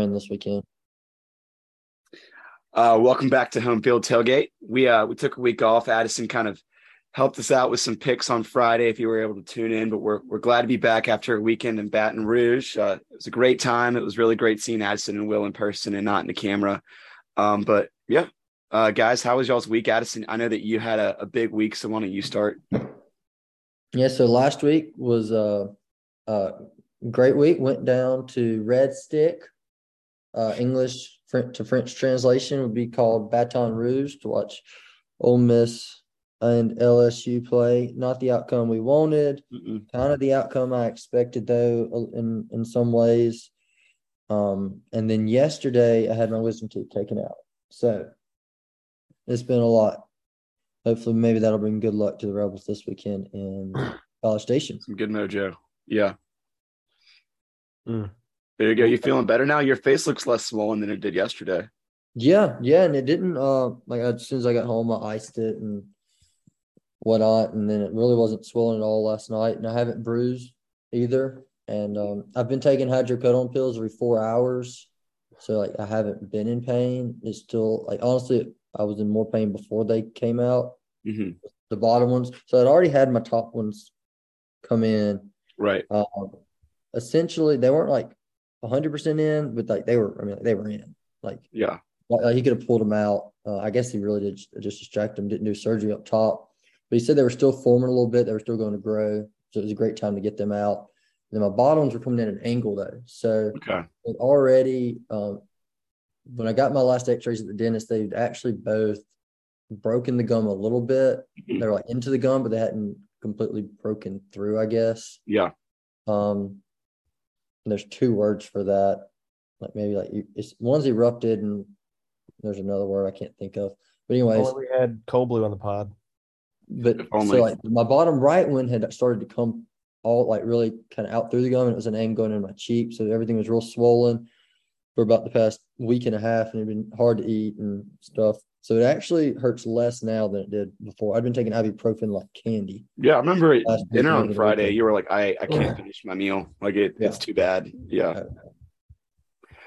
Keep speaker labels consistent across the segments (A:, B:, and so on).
A: in this weekend.
B: Uh, welcome back to Home Field Tailgate. We uh, we took a week off. Addison kind of helped us out with some picks on Friday if you were able to tune in. But we're we're glad to be back after a weekend in Baton Rouge. Uh, it was a great time. It was really great seeing Addison and Will in person and not in the camera. Um, but yeah, uh, guys, how was y'all's week, Addison? I know that you had a, a big week, so why don't you start?
A: Yeah, so last week was a, a great week. Went down to Red Stick, uh, English to French translation would be called Baton Rouge to watch Ole Miss and LSU play. Not the outcome we wanted, Mm-mm. kind of the outcome I expected though in in some ways. Um, and then yesterday I had my wisdom teeth taken out. So it's been a lot. Hopefully, maybe that'll bring good luck to the Rebels this weekend in College Station.
B: Some good mojo. Yeah. Mm. There you go. You feeling better now? Your face looks less swollen than it did yesterday.
A: Yeah, yeah, and it didn't. Uh, like as soon as I got home, I iced it and whatnot, and then it really wasn't swollen at all last night, and I haven't bruised either. And um, I've been taking hydrocodone pills every four hours, so like I haven't been in pain. It's still like honestly, I was in more pain before they came out. Mm-hmm. The bottom ones, so I'd already had my top ones come in.
B: Right.
A: Um, essentially, they weren't like 100% in, but like they were, I mean, they were in. Like,
B: yeah.
A: Like, he could have pulled them out. Uh, I guess he really did just distract them, didn't do surgery up top. But he said they were still forming a little bit. They were still going to grow. So it was a great time to get them out. And then my bottoms were coming at an angle though. So
B: okay.
A: already, um, when I got my last x-rays at the dentist, they'd actually both broken the gum a little bit. Mm-hmm. They were like into the gum, but they hadn't completely broken through, I guess.
B: Yeah.
A: Um, there's two words for that. Like maybe like it's one's erupted and there's another word I can't think of. But anyways,
C: we had cold blue on the pod.
A: But so like my bottom right one had started to come all like really kind of out through the gum and it was an angle going in my cheek. So everything was real swollen for about the past week and a half and it'd been hard to eat and stuff. So it actually hurts less now than it did before. I've been taking ibuprofen like candy.
B: Yeah, I remember at dinner on Friday. You were like, "I I can't finish my meal. Like it, yeah. it's too bad." Yeah.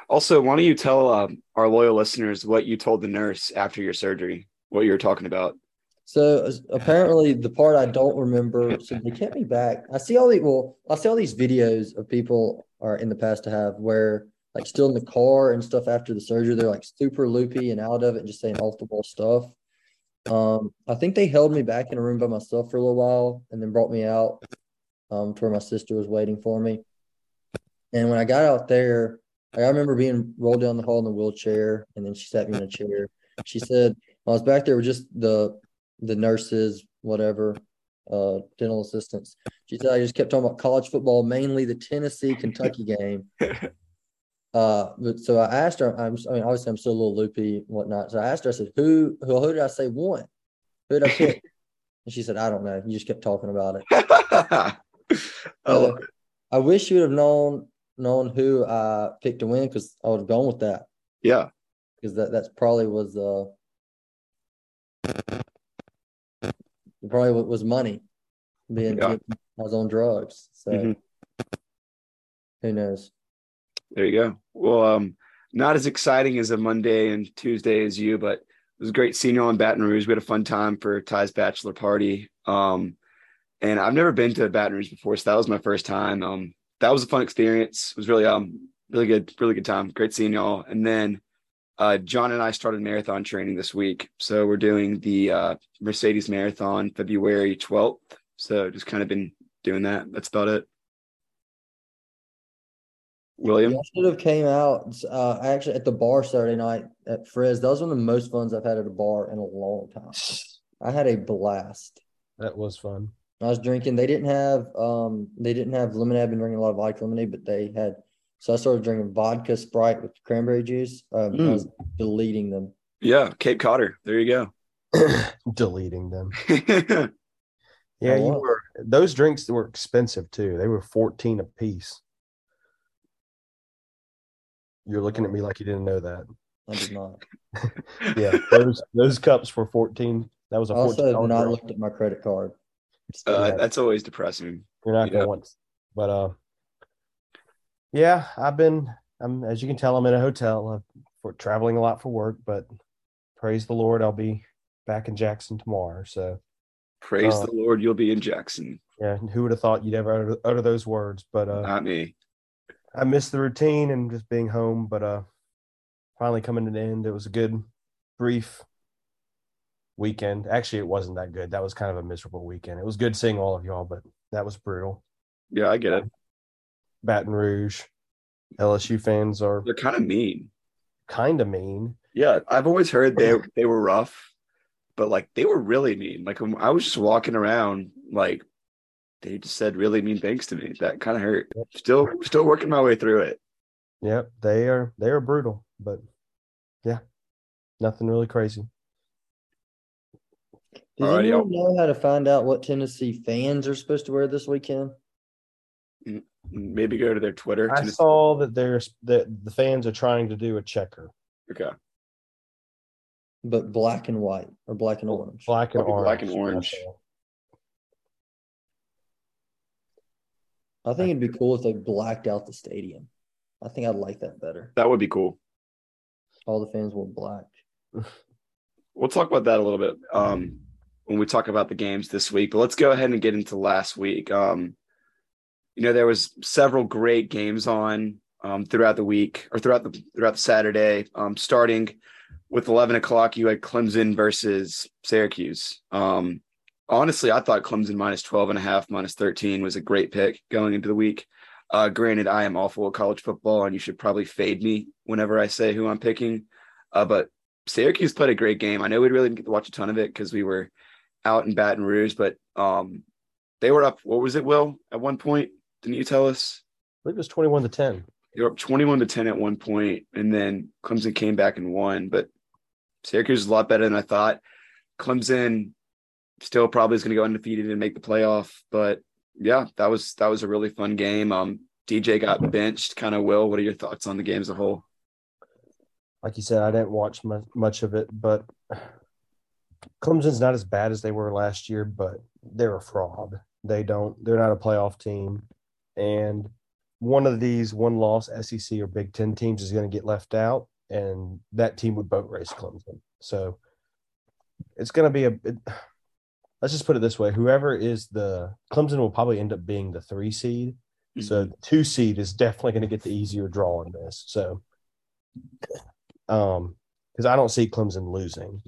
B: Also, why don't you tell um, our loyal listeners what you told the nurse after your surgery? What you were talking about?
A: So apparently, the part I don't remember. So they kept me back. I see all the well. I see all these videos of people are in the past to have where like still in the car and stuff after the surgery. They're like super loopy and out of it, and just saying off the ball stuff. Um, I think they held me back in a room by myself for a little while and then brought me out um, to where my sister was waiting for me. And when I got out there, I remember being rolled down the hall in the wheelchair, and then she sat me in a chair. She said, I was back there with just the the nurses, whatever, uh, dental assistants. She said I just kept talking about college football, mainly the Tennessee Kentucky game. Uh, but so I asked her. I'm, I mean, obviously, I'm still a little loopy, whatnot. So I asked her. I said, "Who, who, who did I say won? Who did I pick?" and she said, "I don't know. You just kept talking about it." uh, I wish you would have known known who I picked to win because I would have gone with that.
B: Yeah,
A: because that that's probably was uh probably was money being yeah. I was on drugs. So mm-hmm. who knows?
B: There you go. Well, um, not as exciting as a Monday and Tuesday as you, but it was great seeing you on Baton Rouge. We had a fun time for Ty's bachelor party. Um, and I've never been to Baton Rouge before, so that was my first time. Um, that was a fun experience. It was really, um, really good, really good time. Great seeing y'all. And then uh, John and I started marathon training this week, so we're doing the uh, Mercedes Marathon February twelfth. So just kind of been doing that. That's about it. William?
A: I should have came out uh, actually at the bar Saturday night at Frizz. That was one of the most funs I've had at a bar in a long time. I had a blast.
C: That was fun.
A: I was drinking. They didn't have um they didn't have lemonade. I've been drinking a lot of vodka lemonade, but they had so I started drinking vodka Sprite with cranberry juice. Um, mm. I was deleting them.
B: Yeah, Cape Codder. There you
C: go. deleting them. yeah, you were. Those drinks were expensive too. They were fourteen a piece. You're looking at me like you didn't know that.
A: I did not.
C: yeah, those those cups were fourteen. That was a
A: also have not looked at my credit card.
B: Uh, that's always depressing.
C: You're not gonna want, but uh, yeah, I've been I'm as you can tell, I'm in a hotel uh, for traveling a lot for work, but praise the Lord, I'll be back in Jackson tomorrow. So
B: praise uh, the Lord, you'll be in Jackson.
C: Yeah, who would have thought you'd ever utter, utter those words? But uh,
B: not me.
C: I missed the routine and just being home, but uh, finally coming to an end. It was a good, brief weekend. Actually, it wasn't that good. That was kind of a miserable weekend. It was good seeing all of y'all, but that was brutal.
B: Yeah, I get it.
C: Baton Rouge, LSU fans are
B: they're kind of mean.
C: Kind of mean.
B: Yeah, I've always heard they they were rough, but like they were really mean. Like when I was just walking around, like they just said really mean things to me. That kind of hurt. Still, still working my way through it.
C: Yep, they are they are brutal, but yeah, nothing really crazy.
A: Does Alrighty, anyone know how to find out what Tennessee fans are supposed to wear this weekend?
B: Mm, maybe go to their Twitter.
C: I Tennessee. saw that there's that the fans are trying to do a checker.
B: Okay.
A: But black and white or black and orange.
C: Black and orange.
B: Black and orange.
A: I think it'd be cool if they blacked out the stadium. I think I'd like that better.
B: That would be cool.
A: All the fans were black.
B: we'll talk about that a little bit um, when we talk about the games this week. But let's go ahead and get into last week. Um, you know, there was several great games on um, throughout the week or throughout the throughout the Saturday. Um, starting with eleven o'clock, you had Clemson versus Syracuse. Honestly, I thought Clemson minus 12 and a half, minus 13 was a great pick going into the week. Uh, granted, I am awful at college football, and you should probably fade me whenever I say who I'm picking. Uh, but Syracuse played a great game. I know we really didn't get to watch a ton of it because we were out in Baton Rouge, but um, they were up. What was it, Will? At one point, didn't you tell us?
C: I believe it was 21 to 10.
B: They were up 21 to 10 at one point, and then Clemson came back and won. But Syracuse is a lot better than I thought. Clemson still probably is going to go undefeated and make the playoff. But yeah, that was that was a really fun game. Um, DJ got benched. Kind of will. What are your thoughts on the game as a whole?
C: Like you said, I didn't watch much, of it, but Clemson's not as bad as they were last year, but they're a fraud. They don't. They're not a playoff team, and one of these one loss SEC or Big Ten teams is going to get left out, and that team would boat race Clemson. So it's going to be a. It, let's just put it this way: whoever is the Clemson will probably end up being the three seed. Mm-hmm. So two seed is definitely going to get the easier draw in this. So, um, because I don't see Clemson losing.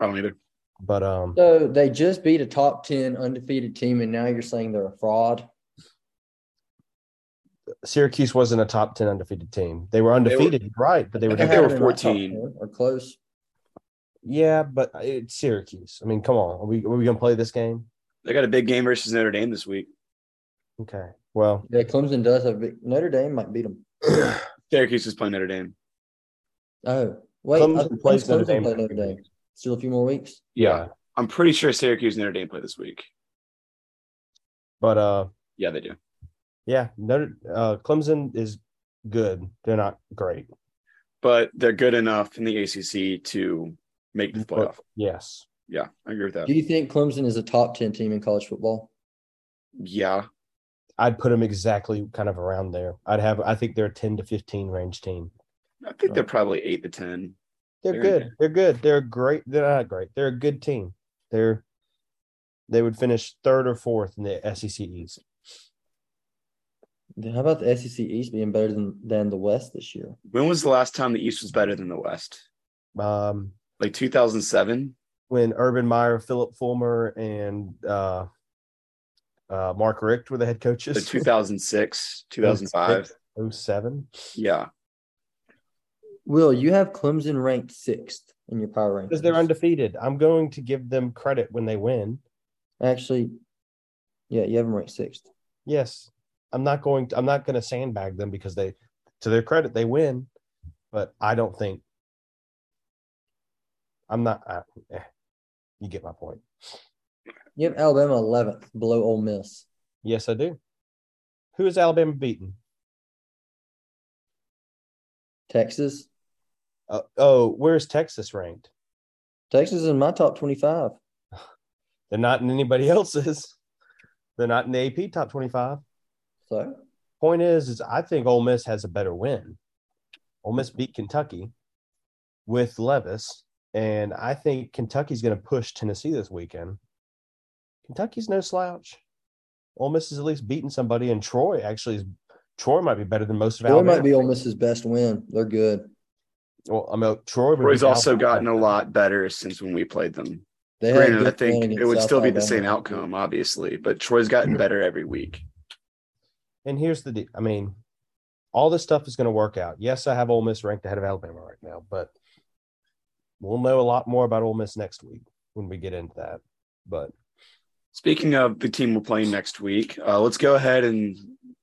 B: I don't either.
C: But um,
A: so they just beat a top ten undefeated team, and now you're saying they're a fraud.
C: Syracuse wasn't a top ten undefeated team. They were undefeated, they were, right? But they were.
B: they were fourteen
A: or close.
C: Yeah, but it's Syracuse. I mean, come on. Are we are we gonna play this game?
B: They got a big game versus Notre Dame this week.
C: Okay. Well,
A: yeah, Clemson does have big, Notre Dame might beat them.
B: Syracuse is playing Notre Dame.
A: Oh wait, Clemson plays Notre Dame. Play Notre Dame. Still a few more weeks.
B: Yeah, I'm pretty sure Syracuse and Notre Dame play this week.
C: But uh,
B: yeah, they do.
C: Yeah, Notre uh, Clemson is good. They're not great,
B: but they're good enough in the ACC to make the playoff.
C: Yes.
B: Yeah, I agree with that.
A: Do you think Clemson is a top 10 team in college football?
B: Yeah.
C: I'd put them exactly kind of around there. I'd have, I think they're a 10 to 15 range team.
B: I think they're probably eight to 10.
C: They're, they're good. They're good. They're great. They're not great. They're a good team. They're, they would finish third or fourth in the SEC East.
A: How about the SEC East being better than, than the West this year?
B: When was the last time the East was better than the West?
C: Um,
B: like 2007
C: when Urban Meyer, Phillip Fulmer, and uh, uh, Mark Richt were the head coaches.
B: So 2006, 2005,
C: 07.
B: Yeah.
A: Will you have Clemson ranked sixth in your power rankings?
C: Because they're undefeated. I'm going to give them credit when they win.
A: Actually, yeah, you have them ranked sixth.
C: Yes, I'm not going. To, I'm not going to sandbag them because they, to their credit, they win. But I don't think I'm not. Uh, eh, you get my point.
A: You have Alabama 11th below Ole Miss.
C: Yes, I do. Who is Alabama beaten?
A: Texas.
C: Uh, oh, where's Texas ranked?
A: Texas is in my top 25.
C: They're not in anybody else's. They're not in the AP top 25.
A: So,
C: point is, is I think Ole Miss has a better win. Ole Miss beat Kentucky with Levis, and I think Kentucky's going to push Tennessee this weekend. Kentucky's no slouch. Ole Miss is at least beating somebody, and Troy actually is. Troy might be better than most of
A: Troy
C: Alabama.
A: might be Ole Miss's best win. They're good.
C: Well, I mean, Troy. would
B: Troy's also
C: Alabama.
B: gotten a lot better since when we played them.
A: They
B: Granted, I think it would
A: South
B: still be the same outcome, obviously, but Troy's gotten better every week.
C: And here's the deal. I mean, all this stuff is going to work out. Yes, I have Ole Miss ranked ahead of Alabama right now, but we'll know a lot more about Ole Miss next week when we get into that. But
B: Speaking of the team we're playing next week, uh, let's go ahead and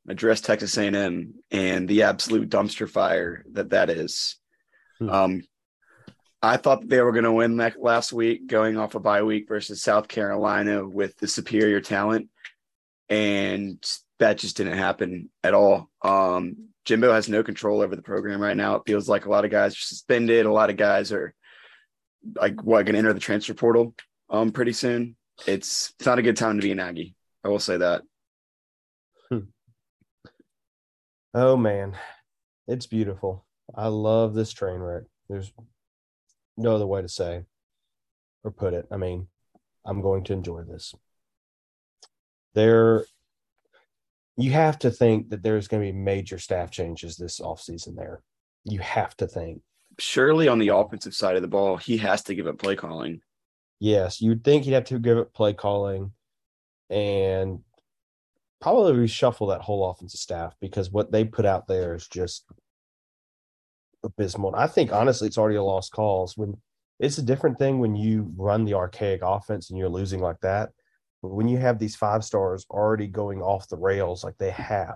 B: address Texas A&M and the absolute dumpster fire that that is.
C: Hmm.
B: Um, I thought they were going to win that last week, going off a bye week versus South Carolina with the superior talent, and that just didn't happen at all. Um, Jimbo has no control over the program right now. It feels like a lot of guys are suspended. A lot of guys are like what going to enter the transfer portal um pretty soon. It's it's not a good time to be an Aggie. I will say that.
C: oh man, it's beautiful. I love this train wreck. There's no other way to say or put it. I mean, I'm going to enjoy this. There, you have to think that there's going to be major staff changes this offseason there. You have to think.
B: Surely on the offensive side of the ball, he has to give up play calling.
C: Yes, you'd think he'd have to give it play calling and probably reshuffle that whole offensive staff because what they put out there is just abysmal. I think honestly, it's already a lost cause. When it's a different thing when you run the archaic offense and you're losing like that. But when you have these five stars already going off the rails like they have,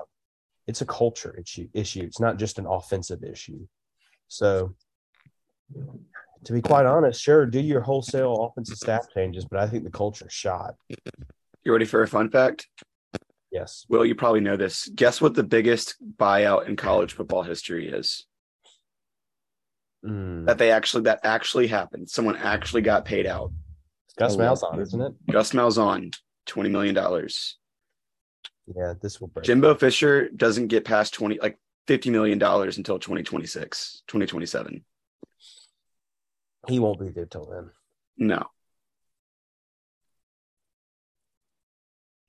C: it's a culture. Issue. It's not just an offensive issue. So, to be quite honest, sure, do your wholesale offensive staff changes, but I think the culture shot.
B: You ready for a fun fact?
C: Yes.
B: Will, you probably know this. Guess what the biggest buyout in college football history is?
C: Mm.
B: That they actually that actually happened. Someone actually got paid out.
C: It's Gus
A: Oh, wow.
C: Malzahn, isn't it?
B: Gus Malzahn, twenty million dollars.
C: Yeah, this will break.
B: Jimbo Fisher doesn't get past 20 like 50 million dollars until 2026, 2027.
C: He won't be there till then.
B: No.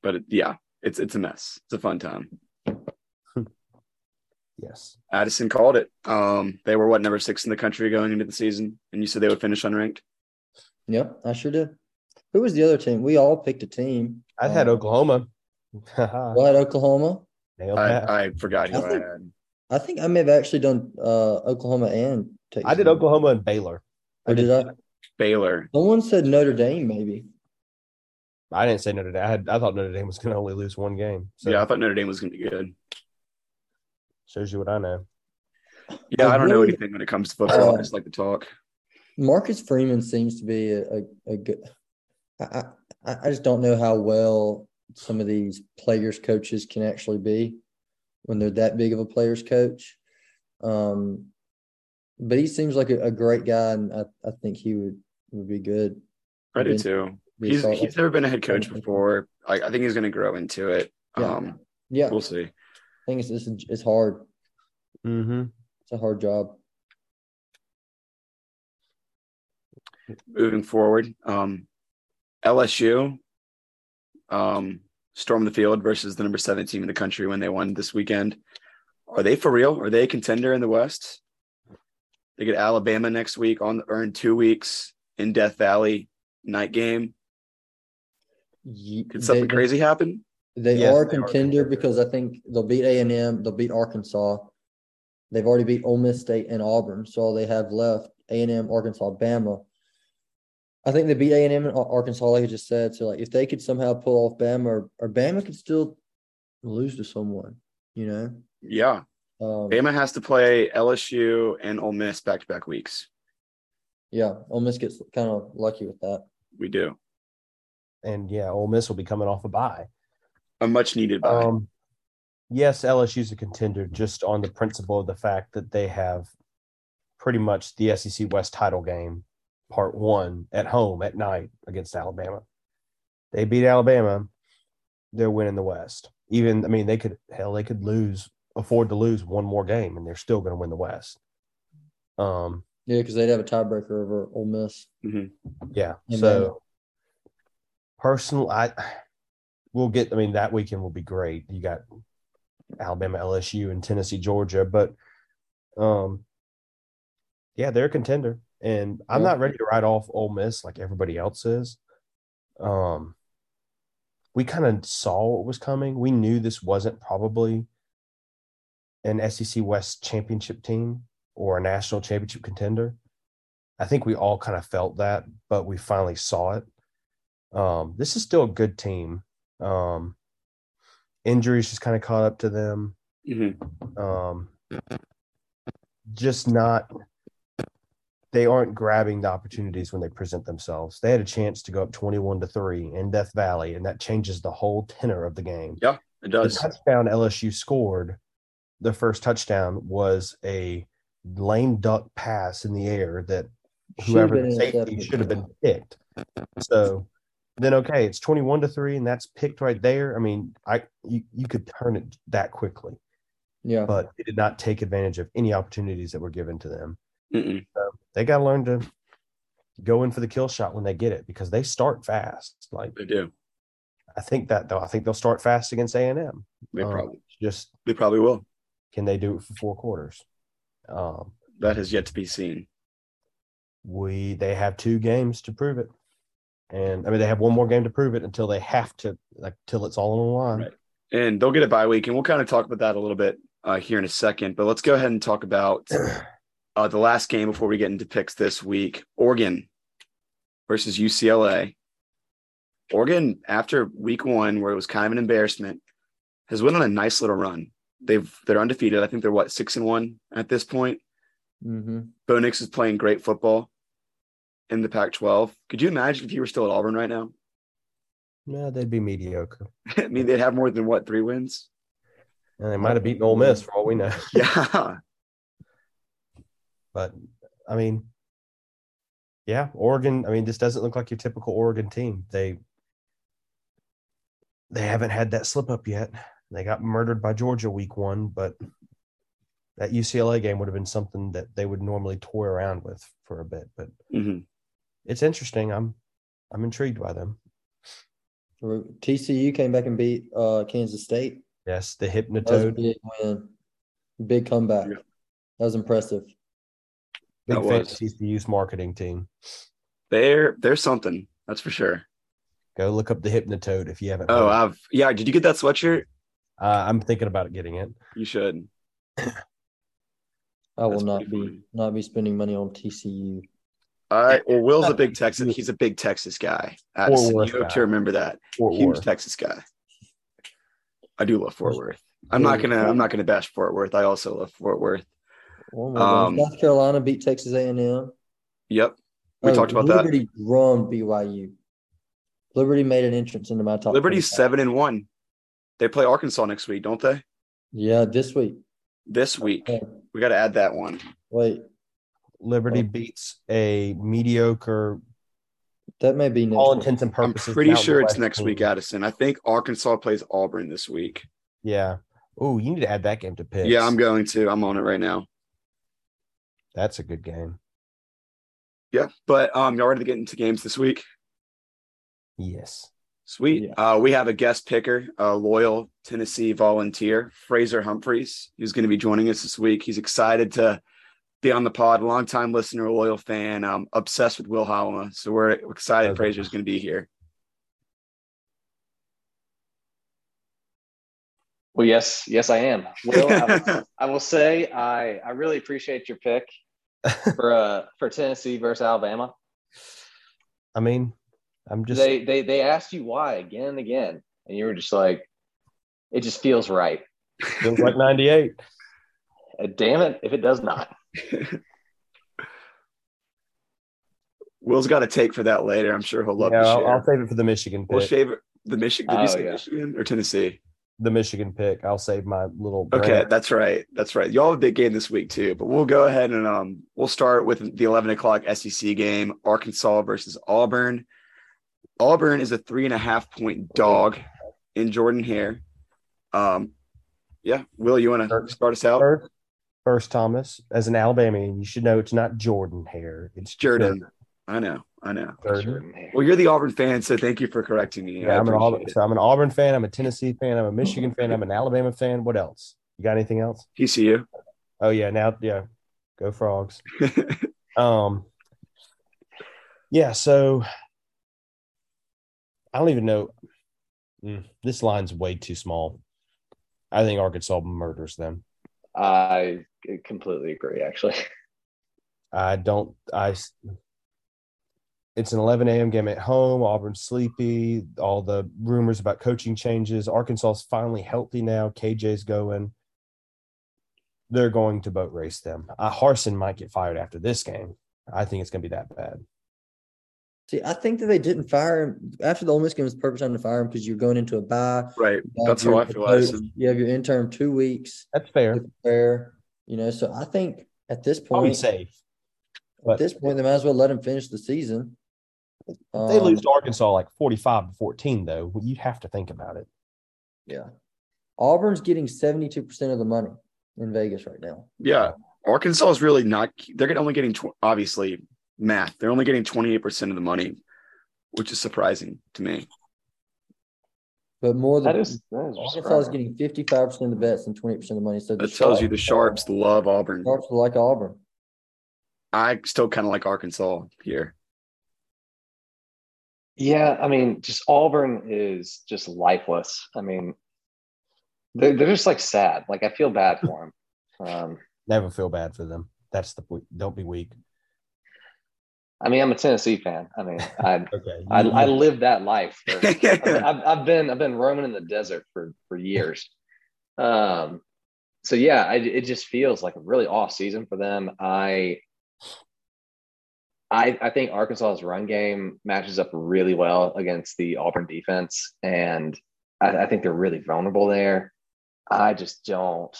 B: But it, yeah, it's it's a mess. It's a fun time.
C: Yes.
B: Addison called it. Um, they were what number six in the country going into the season, and you said they would finish unranked.
A: Yep, I sure did. Who was the other team? We all picked a team.
C: I had
A: Um,
C: Oklahoma.
A: Well, I had Oklahoma.
B: I, I forgot who
A: I
B: I, had.
A: I think I may have actually done uh, Oklahoma and Texas.
C: I did Oklahoma and Baylor.
A: Or did I?
B: Baylor.
A: Someone said Notre Dame, maybe.
C: I didn't say Notre Dame. I, had, I thought Notre Dame was going to only lose one game. So
B: yeah, I thought Notre Dame was going to be good.
C: shows you what I know.
B: Yeah,
A: I
B: I don't know anything when it comes to football. I
A: Uh,
B: just like to talk.
A: Marcus Freeman seems to be a, a, a good. I, I I just don't know how well some of these players coaches can actually be when they're that big of a players coach. Um, but he seems like a, a great guy, and I, I think he would would be good.
B: I do too.
A: be
B: He's
A: solid.
B: he's never been a head coach before. I, I think he's going to grow into it.
A: Yeah.
B: Um,
A: Yeah,
B: we'll see.
A: I think it's it's, it's hard.
C: Mm-hmm.
A: It's a hard job.
B: moving forward. Um, LSU um, stormed the field versus the number seven team in the country when they won this weekend. Are they for real? Are they a contender in the West? They get Alabama next week on or in two weeks in Death Valley night game.
A: Ye-
B: Could something
A: they-
B: crazy happen?
A: They
C: Yes,
A: are a
C: they are
A: contender
C: contender.
A: because I think they'll beat A and M. They'll beat Arkansas. They've already beat Ole Miss State and Auburn, so all they have left A and M, Arkansas, Bama. I think they beat A and M and Arkansas, like I just said. So like, if they could somehow pull off Bama, or, or Bama could still lose to someone, you know.
B: Yeah.
A: Um,
B: Bama has to play LSU and Ole Miss back to back weeks.
A: yeah, Ole Miss gets kind of lucky with that.
B: We do.
C: And yeah, Ole Miss will be coming off a bye.
B: A much needed bye.
C: Um, yes, LSU's a contender just on the principle of the fact that they have pretty much the SEC West title game, part one, at home at night against Alabama. They beat Alabama, they're winning the West. Even, I mean, they could, hell, they could lose, afford to lose one more game, and they're still going to win the West. Um,
A: Yeah, because they'd have a tiebreaker over Ole Miss.
C: yeah.
A: And
C: so personal, I we'll get. I mean, that weekend will be great. You got Alabama, LSU, and Tennessee, Georgia, but um, yeah, they're a contender, and I'm
A: Yeah.
C: not ready to write off Ole Miss like everybody else is. Um, we kind of saw what was coming. We knew this wasn't probably an SEC West championship team or a national championship contender. I think we all kind of felt that, but we finally saw it. Um, this is still a good team. Um, injuries just kind of caught up to them.
B: Mhm.
C: Um, just not, they aren't grabbing the opportunities when they present themselves. They had a chance to go up 21 to 3 in Death Valley, and that changes the whole tenor of the game.
B: Yeah, it does.
C: The
B: does.
C: touchdown LSU scored, the first touchdown was a lame duck pass in the air that whoever the safety should have been picked. So then okay, it's 21 to 3 and that's picked right there. I mean, I you, you could turn it that quickly,
A: Yeah.
C: but they did not take advantage of any opportunities that were given to them.
B: Mm-mm.
C: They got to learn to go in for the kill shot when they get it because they start fast. Like
B: They do.
C: I think that though, I think they'll start fast against A&M.
B: They
C: Um,
B: probably.
C: just
B: They probably will.
C: Can they do it for four quarters? Um,
B: That has yet to be seen.
C: we they have two games to prove it, and I mean they have one more game to prove it until they have to like till it's all on the line.
B: Right. and they'll get a bye week, and we'll kind of talk about that a little bit uh, here in a second. But let's go ahead and talk about uh, the last game before we get into picks this week: Oregon versus UCLA. Oregon, after week one, where it was kind of an embarrassment, has went on a nice little run. They've they're undefeated. I think they're what six and one at this point.
A: Mm-hmm.
B: Bo Nix is playing great football in the Pac-12. Could you imagine if you were still at Auburn right now?
C: No, they'd be mediocre,
B: I mean, they'd have more than what three wins?
C: and they might have beaten Ole Miss for all we know.
B: Yeah,
C: But I mean, yeah, Oregon. I mean, this doesn't look like your typical Oregon team. They they haven't had that slip up yet. They got murdered by Georgia week one, but that UCLA game would have been something that they would normally toy around with for a bit. But
B: hmm
C: it's interesting. I'm I'm intrigued by them.
A: TCU came back and beat uh, Kansas State.
C: Yes, the
A: That was
C: hypnotoad.
A: big win. Big comeback.
B: Yeah.
A: That was impressive.
C: Big
B: That
C: fan
B: was.
C: of TCU's marketing team.
B: they're they're something. That's for sure.
C: Go look up the hypnotoad if you haven't.
B: Oh,
C: heard.
B: I've yeah. Did you get that sweatshirt?
C: Uh, I'm thinking about getting it.
B: You should.
A: I will not be
B: funny.
A: not be spending money on TCU.
B: All right. Well, Will's a big Texas. He's a big Texas guy. Addison, you have
C: guy.
B: to remember that.
C: Fort
B: Huge
C: Worth.
B: Texas guy. I do love Fort Worth. I'm not gonna. I'm not gonna bash Fort Worth. I also love Fort Worth.
A: Oh.
B: Um,
A: South Carolina beat Texas A&M.
B: Yep. We
A: Oh,
B: talked about that.
A: Liberty drummed BYU. Liberty made an entrance into my top.
B: Liberty's seven and one. They play Arkansas next week, don't they?
A: Yeah, this week.
B: This week.
A: Oh,
B: We got to add that one.
A: wait,
C: Liberty
A: Oh.
C: beats a mediocre,
A: that may be
C: all
A: week.
C: intents and purposes.
B: I'm
C: purposes.
B: pretty sure it's next
C: team.
B: week, Addison. I think Arkansas plays Auburn this week.
C: Yeah. Oh, you need to add that game to picks.
B: Yeah, I'm going to. I'm on it right now.
C: That's a good game.
B: Yeah, but um, y'all ready to get into games this week?
C: Yes.
B: Sweet.
A: Yeah.
B: Uh, we have a guest picker, a loyal Tennessee volunteer, Fraser Humphreys, who's going to be joining us this week. He's excited to be on the pod, longtime listener, loyal fan, um, obsessed with Will Halma. So we're excited
C: Okay.
B: Fraser's going to be here.
D: Well, yes, yes, I am. Will, I, will, I will say I, I really appreciate your pick for uh for Tennessee versus Alabama.
C: I mean, I'm just
D: they they they asked you why again and again, and you were just like, it just feels right.
C: feels like 98.
D: Uh, damn it, if it does not.
B: Will's got a take for that later. I'm sure he'll love
C: Yeah,
B: to
C: I'll,
B: share.
C: I'll save it for the Michigan pick.
B: we'll shave it. The Michigan, did
D: Oh,
B: you say
D: yeah.
B: Michigan or Tennessee?
C: the Michigan pick. I'll save my little.
B: Okay, that's right. That's right. Y'all have a big game this week too, but we'll go ahead and um we'll start with the 11 o'clock SEC game, Arkansas versus Auburn. Auburn is a three and a half point dog in Jordan Hare. Um, yeah, Will, you want to start us out?
C: First, First, Thomas, as an Alabamian, you should know it's not Jordan hair. It's
B: Jordan. I know. I know.
C: Jordan.
B: Well, you're the Auburn fan, so thank you for correcting me.
C: Yeah,
B: I
C: I'm an Auburn.
B: appreciate
C: So I'm an Auburn fan. I'm a Tennessee fan. I'm a Michigan fan. I'm an Alabama fan. What else? You got anything else?
B: it. TCU.
C: Oh yeah, now yeah, go frogs. Um, yeah. So I don't even know. Mm, this line's way too small. I think Arkansas murders them.
D: I completely agree. Actually,
C: I don't. I. It's an 11 a.m. game at home. Auburn's sleepy. All the rumors about coaching changes. Arkansas's finally healthy now. KJ's going. They're going to boat race them. Uh, Harsin might get fired after this game. I think it's going to be that bad.
A: See, I think that they didn't fire him after the Ole Miss game was the perfect time to fire him because you're going into a bye.
B: right.
A: You have
B: That's how
A: your
B: I feel.
A: coach- You have your intern two weeks
C: That's fair.
A: to prepare. You know, so I think at this point,
C: Probably
A: point,
C: safe.
A: at this point, they might as well let him finish the season.
C: if they lose
A: Um,
C: to Arkansas like 45 to 14, though, you'd have to think about it.
A: Yeah. Auburn's getting 72% of the money in Vegas right now.
B: Yeah. Arkansas is really not, they're only getting, tw- obviously, math. They're only getting 28% of the money, which is surprising to me.
A: But more than
D: that is that is
A: Arkansas is getting 55% of the bets and 20% of the money. So the
B: That tells you the
A: Sharps-
B: Sharps love Auburn.
A: Sharps like Auburn.
B: I still kind of like Arkansas here.
D: Yeah, I mean, just Auburn is just lifeless. I mean, they're, they're just like sad. Like I feel bad for them. Um,
C: Never feel bad for them. That's the point. don't be weak.
D: I mean, I'm a Tennessee fan. I mean, I
C: Okay.
D: I, I lived that life. For, I've, I've, I've been I've been roaming in the desert for for years. Um, so yeah, I, it just feels like a really off season for them. I I I think Arkansas's run game matches up really well against the Auburn defense, and I, I think they're really vulnerable there. I just don't.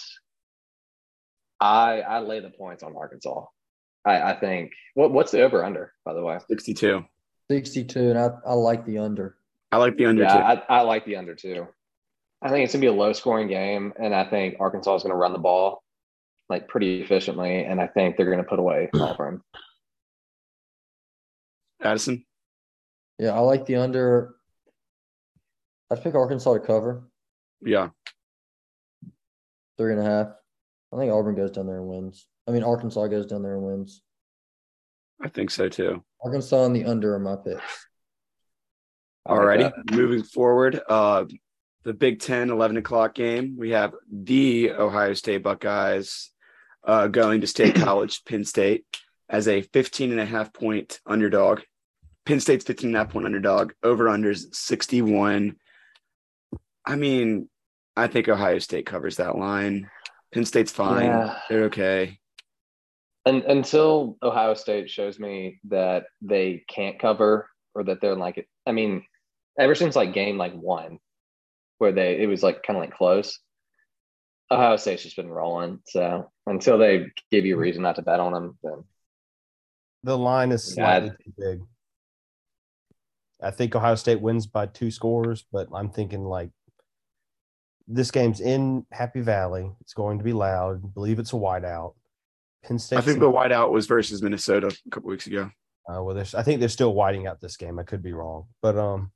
D: I I lay the points on Arkansas. I, I think what what's the over under by the way?
B: 62.
A: 62, and I, I like the under.
B: I like the under
D: Yeah,
B: too.
D: I, I like the under too. I think it's gonna be a low scoring game, and I think Arkansas is gonna run the ball like pretty efficiently, and I think they're gonna put away Auburn.
B: Addison.
A: Yeah, I like the under. I'd pick Arkansas to cover
B: Yeah.
A: three and a half. I think Auburn goes down there and wins. I mean, Arkansas goes down there and wins.
B: I think so too.
A: Arkansas and the under are my picks.
D: I like
B: Alrighty, moving forward, uh, the Big Ten 11 o'clock game. We have the Ohio State Buckeyes uh, going to State College, Penn State, as a 15 and a half point underdog. Penn State's 15 and a half point underdog. Over unders 61. I mean, I think Ohio State covers that line. Penn State's fine.
D: Yeah.
B: They're okay.
D: And until Ohio State shows me that they can't cover or that they're like, I mean, ever since like game like one, where they it was like kind of like close. Ohio State's just been rolling. So until they give you a reason not to bet on them, then
C: the line is
D: Yeah.
C: slightly too big. I think Ohio State wins by two scores, but I'm thinking like this game's in Happy Valley. It's going to be loud. I believe it's a whiteout. Penn State.
B: I think the whiteout was versus Minnesota a couple weeks ago.
C: Uh, well, I think they're still whiting out this game. I could be wrong, but um,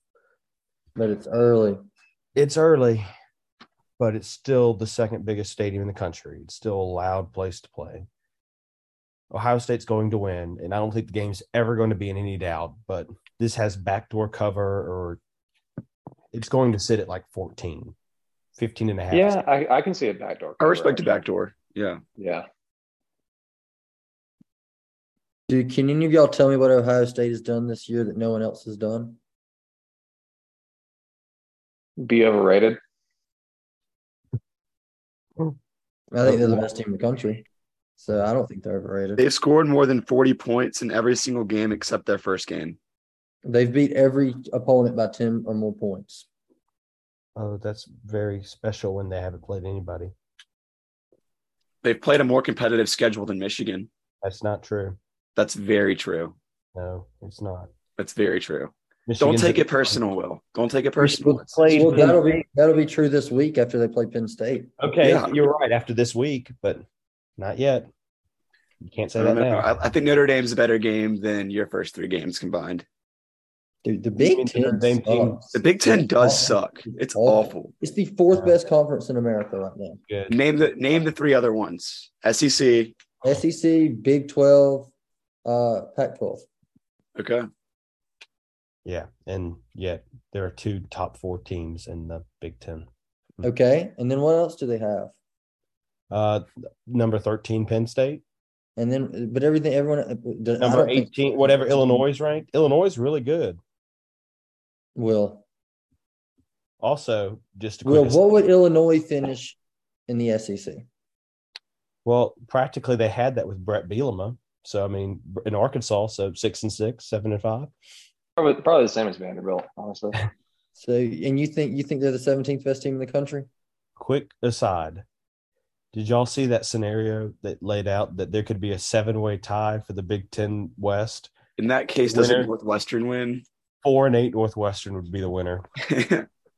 A: But it's early.
C: it's early, but it's still the second biggest stadium in the country. It's still a loud place to play. Ohio State's going to win, and I don't think the game's ever going to be in any doubt. But this has backdoor cover, or it's going to sit at like 14, 15 and a half.
D: yeah, I, I can see a backdoor.
B: I respect the
D: cover,
B: backdoor. Yeah.
D: Yeah.
A: Dude, can any of y'all tell me what Ohio State has done this year that no one else has done?
D: Be overrated.
A: I think they're the best team in the country. So I don't think they're overrated.
B: They've scored more than 40 points in every single game except their first game.
A: They've beat every opponent by 10 or more points.
C: Oh, that's very special when they haven't played anybody.
B: They've played a more competitive schedule than Michigan.
C: That's not true.
B: That's very true.
C: No, it's not.
B: That's very true. Don't take it personal, Will. Don't take it personal.
A: Well,
C: Played
A: well, that'll be that'll be true this week after they play Penn State.
C: Okay,
B: Yeah.
C: you're right. After this week, but Not yet. You can't say
B: I,
C: that
B: know.
C: now.
B: I, I think Notre Dame's a better game than your first three games combined.
A: Dude, the Big Ten.
C: Team-
B: The Big Ten
A: It's
B: does
A: awful.
B: suck.
A: It's
B: It's
A: awful.
B: awful.
A: It's the fourth best conference in America right now.
C: Good.
B: Name the name the three other ones. SEC.
A: SEC, Big Twelve, uh, Pac twelve.
B: Okay.
C: Yeah, and yet there are two top four teams in the Big Ten.
A: Okay, and then what else do they have?
C: Uh, number thirteen, Penn State.
A: And then, but everything, everyone. uh,
C: Number
A: don't think-
C: eighteen, whatever Illinois is ranked. Illinois is really good.
A: Will
C: Also, just a
A: Will what would Illinois finish in the SEC?
C: Well, practically they had that with Bret Bielema. So I mean, in Arkansas, so six and six, seven and five.
D: Probably, probably the same as Vanderbilt, honestly.
A: So, and you think you think they're the 17th best team in the country?
C: Quick aside, did y'all see that scenario that laid out that there could be a seven-way tie for the Big Ten West?
B: In that case, doesn't
C: Winner.
B: Northwestern win?
C: Four and eight Northwestern would be the winner.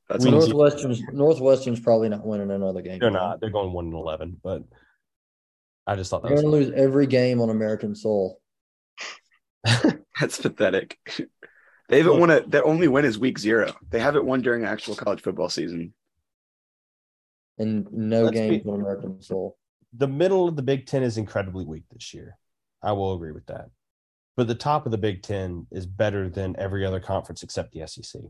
B: That's
A: Northwestern's Northwestern's probably not winning another game.
C: They're not. They're going one and eleven. But I just thought that
A: They're going to lose every game on American soil.
B: That's pathetic. They haven't won a. Their only win is week zero. They haven't won during actual college football season.
A: and no
C: Let's
A: games
C: be-
A: on American soil.
C: the middle of the Big Ten is incredibly weak this year. I will agree with that. But the top of the Big Ten is better than every other conference except the SEC.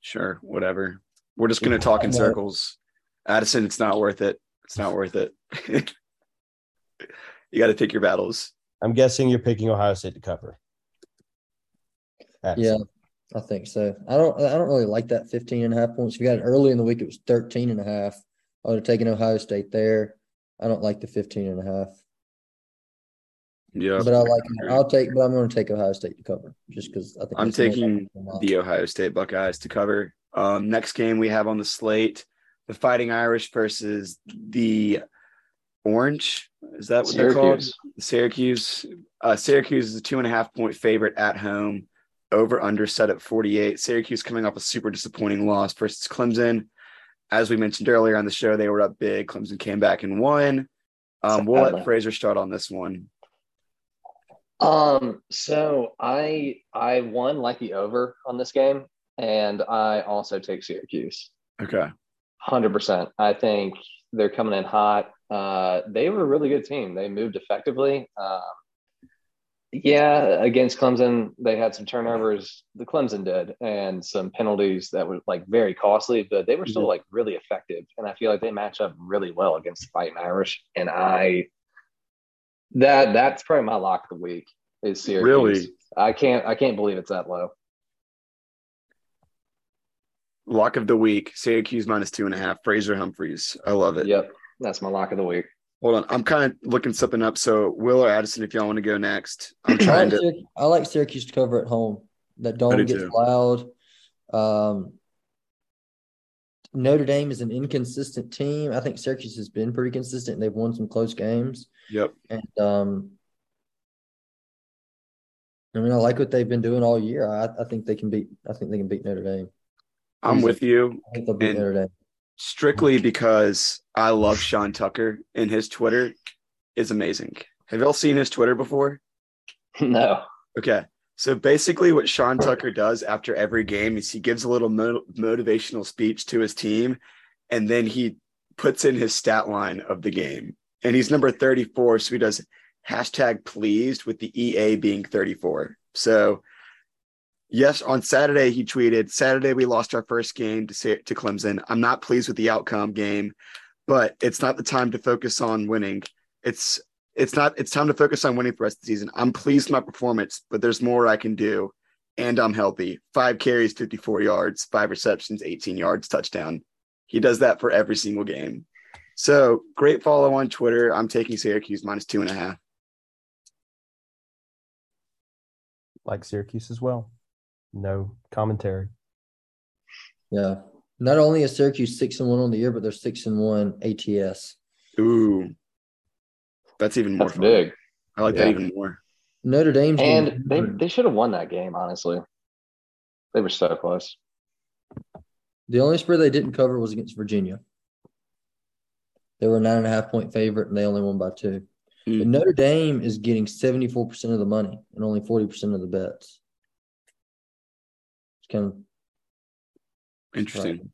B: Sure, whatever. We're just gonna talk in circles. Addison, it's not worth it. It's not worth it. you got to pick your battles.
C: I'm guessing you're picking Ohio State to cover.
A: Yeah, I think so. I don't I don't really like that 15 and a half points. If you got it early in the week, it was 13 and a half. I would have taken Ohio State there. I don't like the 15 and a half.
B: Yeah,
A: But I like I'll take but I'm going to take Ohio State to cover just because I think
B: I'm taking
A: likely than not.
B: the Ohio State Buckeyes to cover. Um, next game we have on the slate: the Fighting Irish versus the Orange. Is that what they're called?
D: Syracuse.
B: Syracuse. Uh, Syracuse is a two and a half point favorite at home. Over under set at 48. Syracuse coming off a super disappointing loss versus Clemson. As we mentioned earlier on the show, they were up big. Clemson came back and won. Um, we'll let Fraser start on this one.
D: Um, so I I won like the over on this game, and I also take Syracuse.
B: Okay.
D: Hundred percent. I think they're coming in hot. Uh, they were a really good team. They moved effectively. Um, yeah, against Clemson, they had some turnovers. The Clemson did, and some penalties that were like very costly, but they were still
B: Mhm.
D: like really effective. And I feel like they match up really well against the Fighting Irish. And I that that's probably my lock of the week is Syracuse.
B: Really?
D: I can't I can't believe it's that low.
B: Lock of the week: Syracuse minus two and a half. Fraser Humphreys. I love it.
D: Yep, that's my lock of the week.
B: Hold on. I'm kind of looking something up. So Will or Addison, if y'all want to go next, I'm
A: I
B: trying
A: like,
B: to.
A: Syrac- I like Syracuse to cover at home. That
B: I
A: dome
B: do
A: gets
B: too.
A: loud. Um, Notre Dame is an inconsistent team. I think Syracuse has been pretty consistent. They've won some close games,
B: Yep.
A: and um, I mean, I like what they've been doing all year. I, I think they can beat. I think they can beat Notre Dame.
B: I'm with you.
A: I think they'll beat
B: And-
A: Notre Dame.
B: strictly because I love Sean Tucker and his Twitter is amazing. Have y'all seen his Twitter before?
D: no.
B: Okay. So basically, what Sean Tucker does after every game is he gives a little mo- motivational speech to his team, and then he puts in his stat line of the game. And he's number 34. So he does hashtag pleased with the EA being 34. So, yes, on Saturday, he tweeted Saturday, we lost our first game to, Sa- to Clemson. I'm not pleased with the outcome game, but it's not the time to focus on winning. It's it's not it's time to focus on winning for the rest of the season. I'm pleased with my performance, but there's more I can do. And I'm healthy. Five carries, 54 yards, five receptions, 18 yards, touchdown. He does that for every single game. So great follow on Twitter. I'm taking Syracuse minus two and a half.
C: like Syracuse as well. No commentary.
A: Yeah. Not only is Syracuse six and one on the year, but they're six and one ATS.
B: Ooh. That's even more
D: That's
B: fun.
D: big.
B: I like that even more.
A: Notre Dame's been
D: And they they should have won that game, honestly. They were so close.
A: the only spread they didn't cover was against Virginia. They were a nine and a half point favorite, and they only won by two.
B: Mm.
A: But Notre Dame is getting seventy four percent of the money and only forty percent of the bets. It's kind of
B: Interesting.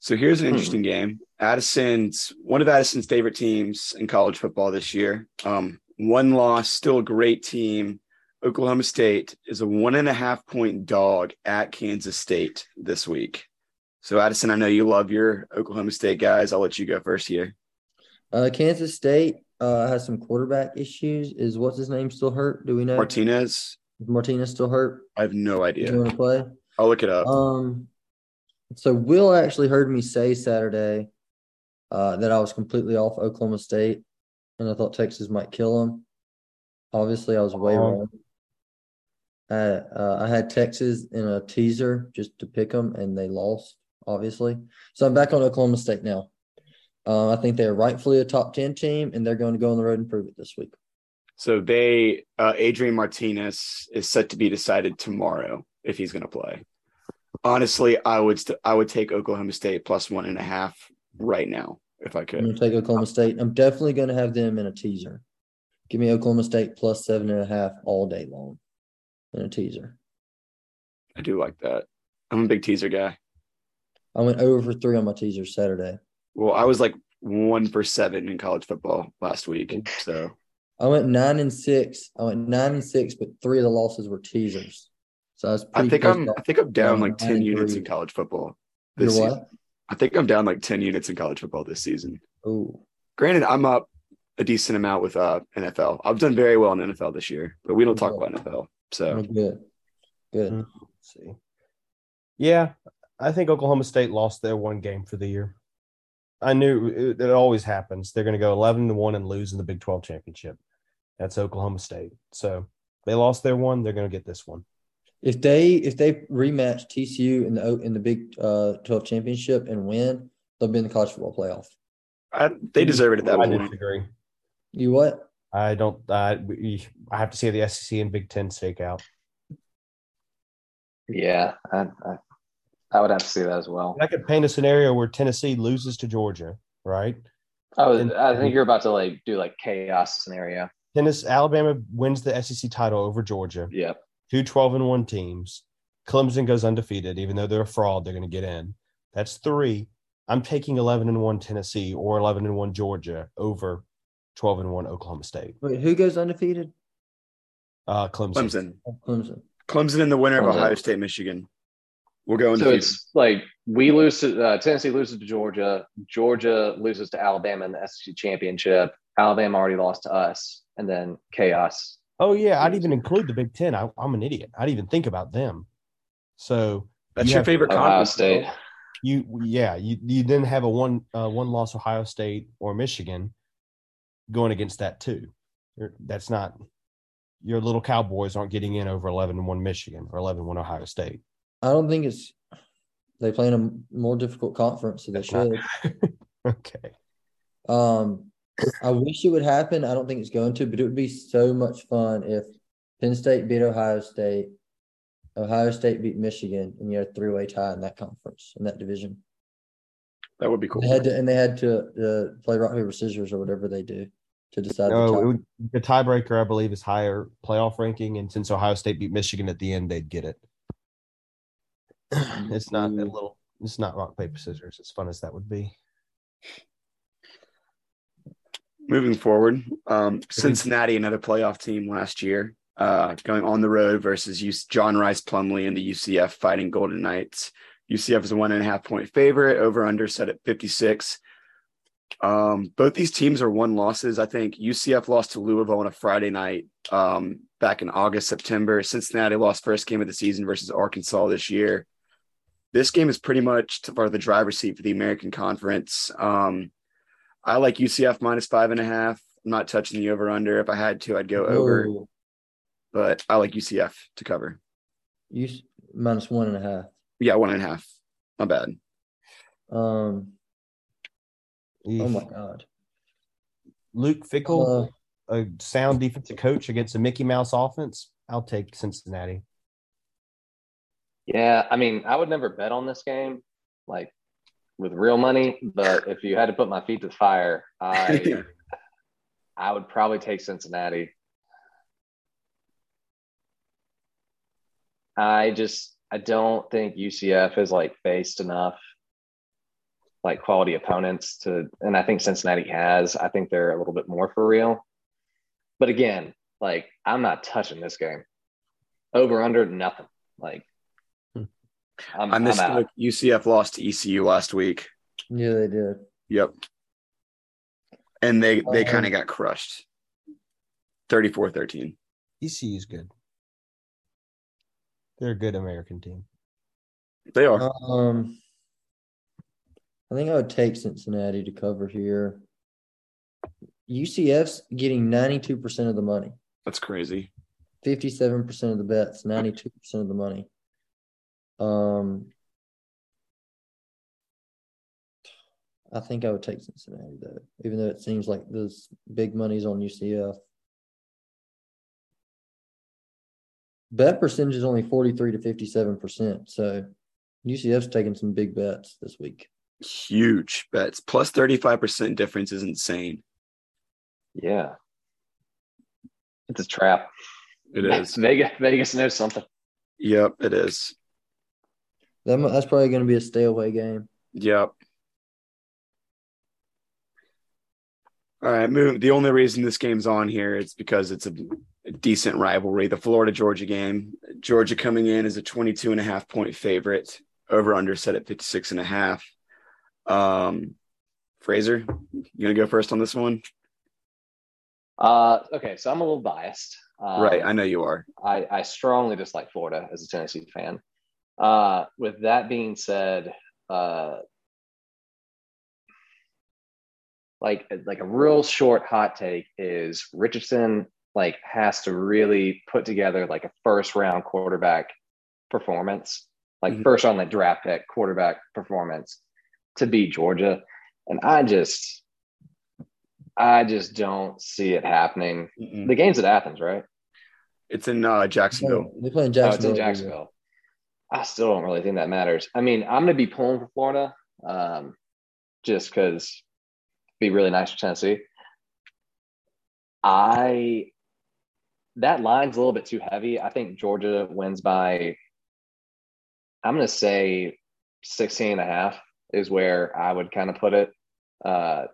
B: So here's an
D: Hmm.
B: interesting game. Addison's one of Addison's favorite teams in college football this year. Um, one loss, still a great team. Oklahoma State is a one and a half point dog at Kansas State this week. So Addison, I know you love your Oklahoma State guys. I'll let you go first here.
A: uh, Kansas State uh, has some quarterback issues. Is what's his name still hurt? Do we know?
B: Martinez,
A: Is Martinez still hurt?
B: I have no
A: Do you
B: idea.
A: want to play?
B: I'll look it up.
A: Um, so Will actually heard me say Saturday uh, that I was completely off Oklahoma State, and I thought Texas might kill them. Obviously, I was way
C: Oh.
A: wrong. I, uh, I had Texas in a teaser just to pick them, and they lost. Obviously, so I'm back on Oklahoma State now. Uh, I think they're rightfully a top ten team, and they're going to go on the road and prove it this week.
B: So they uh, Adrian Martinez is set to be decided tomorrow if he's going to play. Honestly, I would st- I would take Oklahoma State plus one and a half right now if I
A: I'm
B: could.
A: to take Oklahoma State. I'm definitely going to have them in a teaser. Give me Oklahoma State plus seven and a half all day long in a teaser.
B: I do like that. I'm a big teaser guy.
A: I went over for three on my teaser Saturday.
B: Well, I was like one for seven in college football last week. So
A: I went nine and six. I went nine and six, but three of the losses were teasers. So I was
B: I think I'm I think I'm down like
A: nine
B: ten
A: and
B: units in college football.
A: You're
B: This
A: what?
B: season. I think I'm down like ten units in college football this season.
A: Oh,
B: Granted, I'm up a decent amount with uh NFL. I've done very well in NFL this year, but we don't talk about NFL. So
A: good, good.
C: Mm. Let's see. Yeah, I think Oklahoma State lost their one game for the year. I knew it, it always happens. They're going to go 11 to 1 and lose in the Big 12 championship. That's Oklahoma State. So they lost their one. They're going to get this one.
A: If they if they rematch TCU in the in the Big uh, Twelve championship and win, they'll be in the college football playoff.
B: I, they deserve it at that
C: I
B: point.
C: disagree.
A: You what?
C: I don't. I, we- I have to see the SEC and Big Ten stake out.
D: Yeah, I, I, I would have to see that as well.
C: I could paint a scenario where Tennessee loses to Georgia, right?
D: Oh,
C: And-
D: I think you're about to like do like chaos scenario.
C: Tennessee, Alabama wins the SEC title over Georgia.
D: Yep.
C: Two 12 and 1 teams. Clemson goes undefeated, even though they're a fraud, they're going to get in. That's three. I'm taking 11 and 1 Tennessee or 11 and 1 Georgia over 12 and 1 Oklahoma State.
A: Wait, who goes undefeated?
C: Uh, Clemson.
B: Clemson.
A: Clemson.
B: Clemson and the winner of Ohio State, Michigan. We'll go
D: So it's like we lose to uh, Tennessee loses to Georgia. Georgia loses to Alabama in the SEC championship. Alabama already lost to us, and then chaos.
C: Oh, yeah. I'd even include the Big Ten. I, I'm an idiot. I'd even think about them. So
B: That's
C: you
B: your
C: have-
B: favorite
D: Ohio
B: conference.
D: State.
C: you, yeah, you, you then have a one uh, one loss Ohio State or Michigan going against that too. You're, that's not your little Cowboys aren't getting in over 11 and 1 Michigan or 11 1 Ohio State.
A: I don't think it's they play in a more difficult conference, so they
C: That's not-
A: should.
C: Okay.
A: Um, I wish it would happen. I don't think it's going to, but it would be so much fun if Penn State beat Ohio State, Ohio State beat Michigan, and you had a three-way tie in that conference in that division.
B: That would be cool.
A: They had to, and they had to uh, play rock paper scissors or whatever they do to decide.
C: No,
A: the tie.
C: would, the tiebreaker, I believe, is higher playoff ranking, and since Ohio State beat Michigan at the end, they'd get it. it's not a
B: Mm.
C: little. It's not rock paper scissors. As fun as that would be.
B: Moving forward, um, Cincinnati, another playoff team last year, uh, going on the road versus John Rhys Plumlee and the UCF Fighting Golden Knights. UCF is a one and a half point favorite, over under set at 56. Um, both these teams are one losses. I think UCF lost to Louisville on a Friday night um, back in August, September. Cincinnati lost first game of the season versus Arkansas this year. This game is pretty much for the driver's seat for the American Conference. Um, I like UCF minus five and a half. I'm not touching the over under. If I had to, I'd go over, but I like UCF to cover.
A: You minus one and a half.
B: Yeah, one and a half. Not bad.
A: Um. Oh my God.
C: Luke Fickell,
A: Uh,
C: a sound defensive coach against a Mickey Mouse offense. I'll take Cincinnati.
D: Yeah, I mean, I would never bet on this game. Like with real money, but if you had to put my feet to the fire, I I would probably take Cincinnati. I just I don't think UCF is like faced enough like quality opponents to and I think Cincinnati has. I think they're a little bit more for real. But again, like I'm not touching this game. Over under nothing. Like.
B: I'm, I missed I'm UCF lost to ECU last week.
A: Yeah, they did.
B: Yep. And they they um, kind of got crushed. 34-13.
C: ECU is good. They're a good American team.
B: They are.
A: Um, I think I would take Cincinnati to cover here. UCF's getting 92% of the money.
B: That's crazy.
A: 57% of the bets, 92% of the money. Um, I think I would take Cincinnati though, even though it seems like there's big money's on UCF. Bet percentage is only 43 to 57%. So UCF's taking some big bets this week.
B: Huge bets. Plus 35% difference is insane.
D: Yeah. It's a trap.
B: It is.
D: Vegas, Vegas knows something.
B: Yep, it is.
A: That, that's probably going to be a stay away game.
B: Yep. All right, move. The only reason this game's on here is because it's a, a decent rivalry, the Florida Georgia game. Georgia coming in as a 22 and a half point favorite, over under set at 56 and a half. Um, Fraser, you gonna go first on this one?
D: Uh, okay, so I'm a little biased.
B: Um, right, I know you are.
D: I, I strongly dislike Florida as a Tennessee fan. Uh, with that being said, uh, like like a real short hot take is Richardson like has to really put together like a first round quarterback performance, like mm-hmm. first on the draft pick quarterback performance to beat Georgia. And I just I just don't see it happening. Mm-mm. The game's at Athens, right?
B: It's in uh, Jacksonville.
A: They play in Jacksonville. Oh, it's
D: in Jacksonville. I still don't really think that matters. I mean, I'm going to be pulling for Florida um, just because be really nice for Tennessee. I that line's a little bit too heavy. I think Georgia wins by I'm going to say 16 and a half is where I would kind of put it. Uh,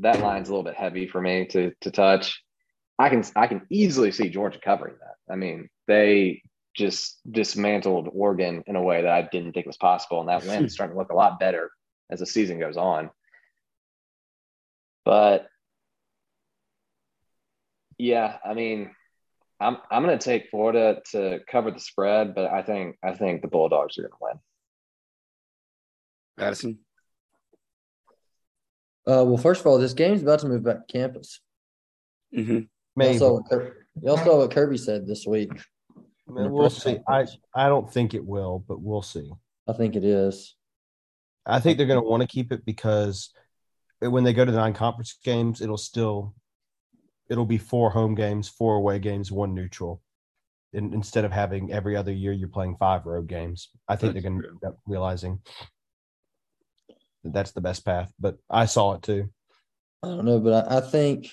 D: that line's a little bit heavy for me to to touch. I can I can easily see Georgia covering that. I mean, they just dismantled Oregon in a way that I didn't think was possible, and that win is starting to look a lot better as the season goes on. But yeah, I mean, I'm I'm going to take Florida to cover the spread, but I think I think the Bulldogs are going to win.
B: Madison.
A: Uh, well, first of all, this game's about to move back to campus.
B: Mm-hmm.
A: Y'all saw, y'all saw what Kirby said this week.
C: I mean, we'll see. I, I don't think it will, but we'll see.
A: I think it is.
C: I think they're going to want to keep it because when they go to the non-conference games, it'll still it'll be four home games, four away games, one neutral. In, instead of having every other year you're playing five road games. I think that's they're going to end up realizing that that's the best path. But I saw it too.
A: I don't know, but I, I think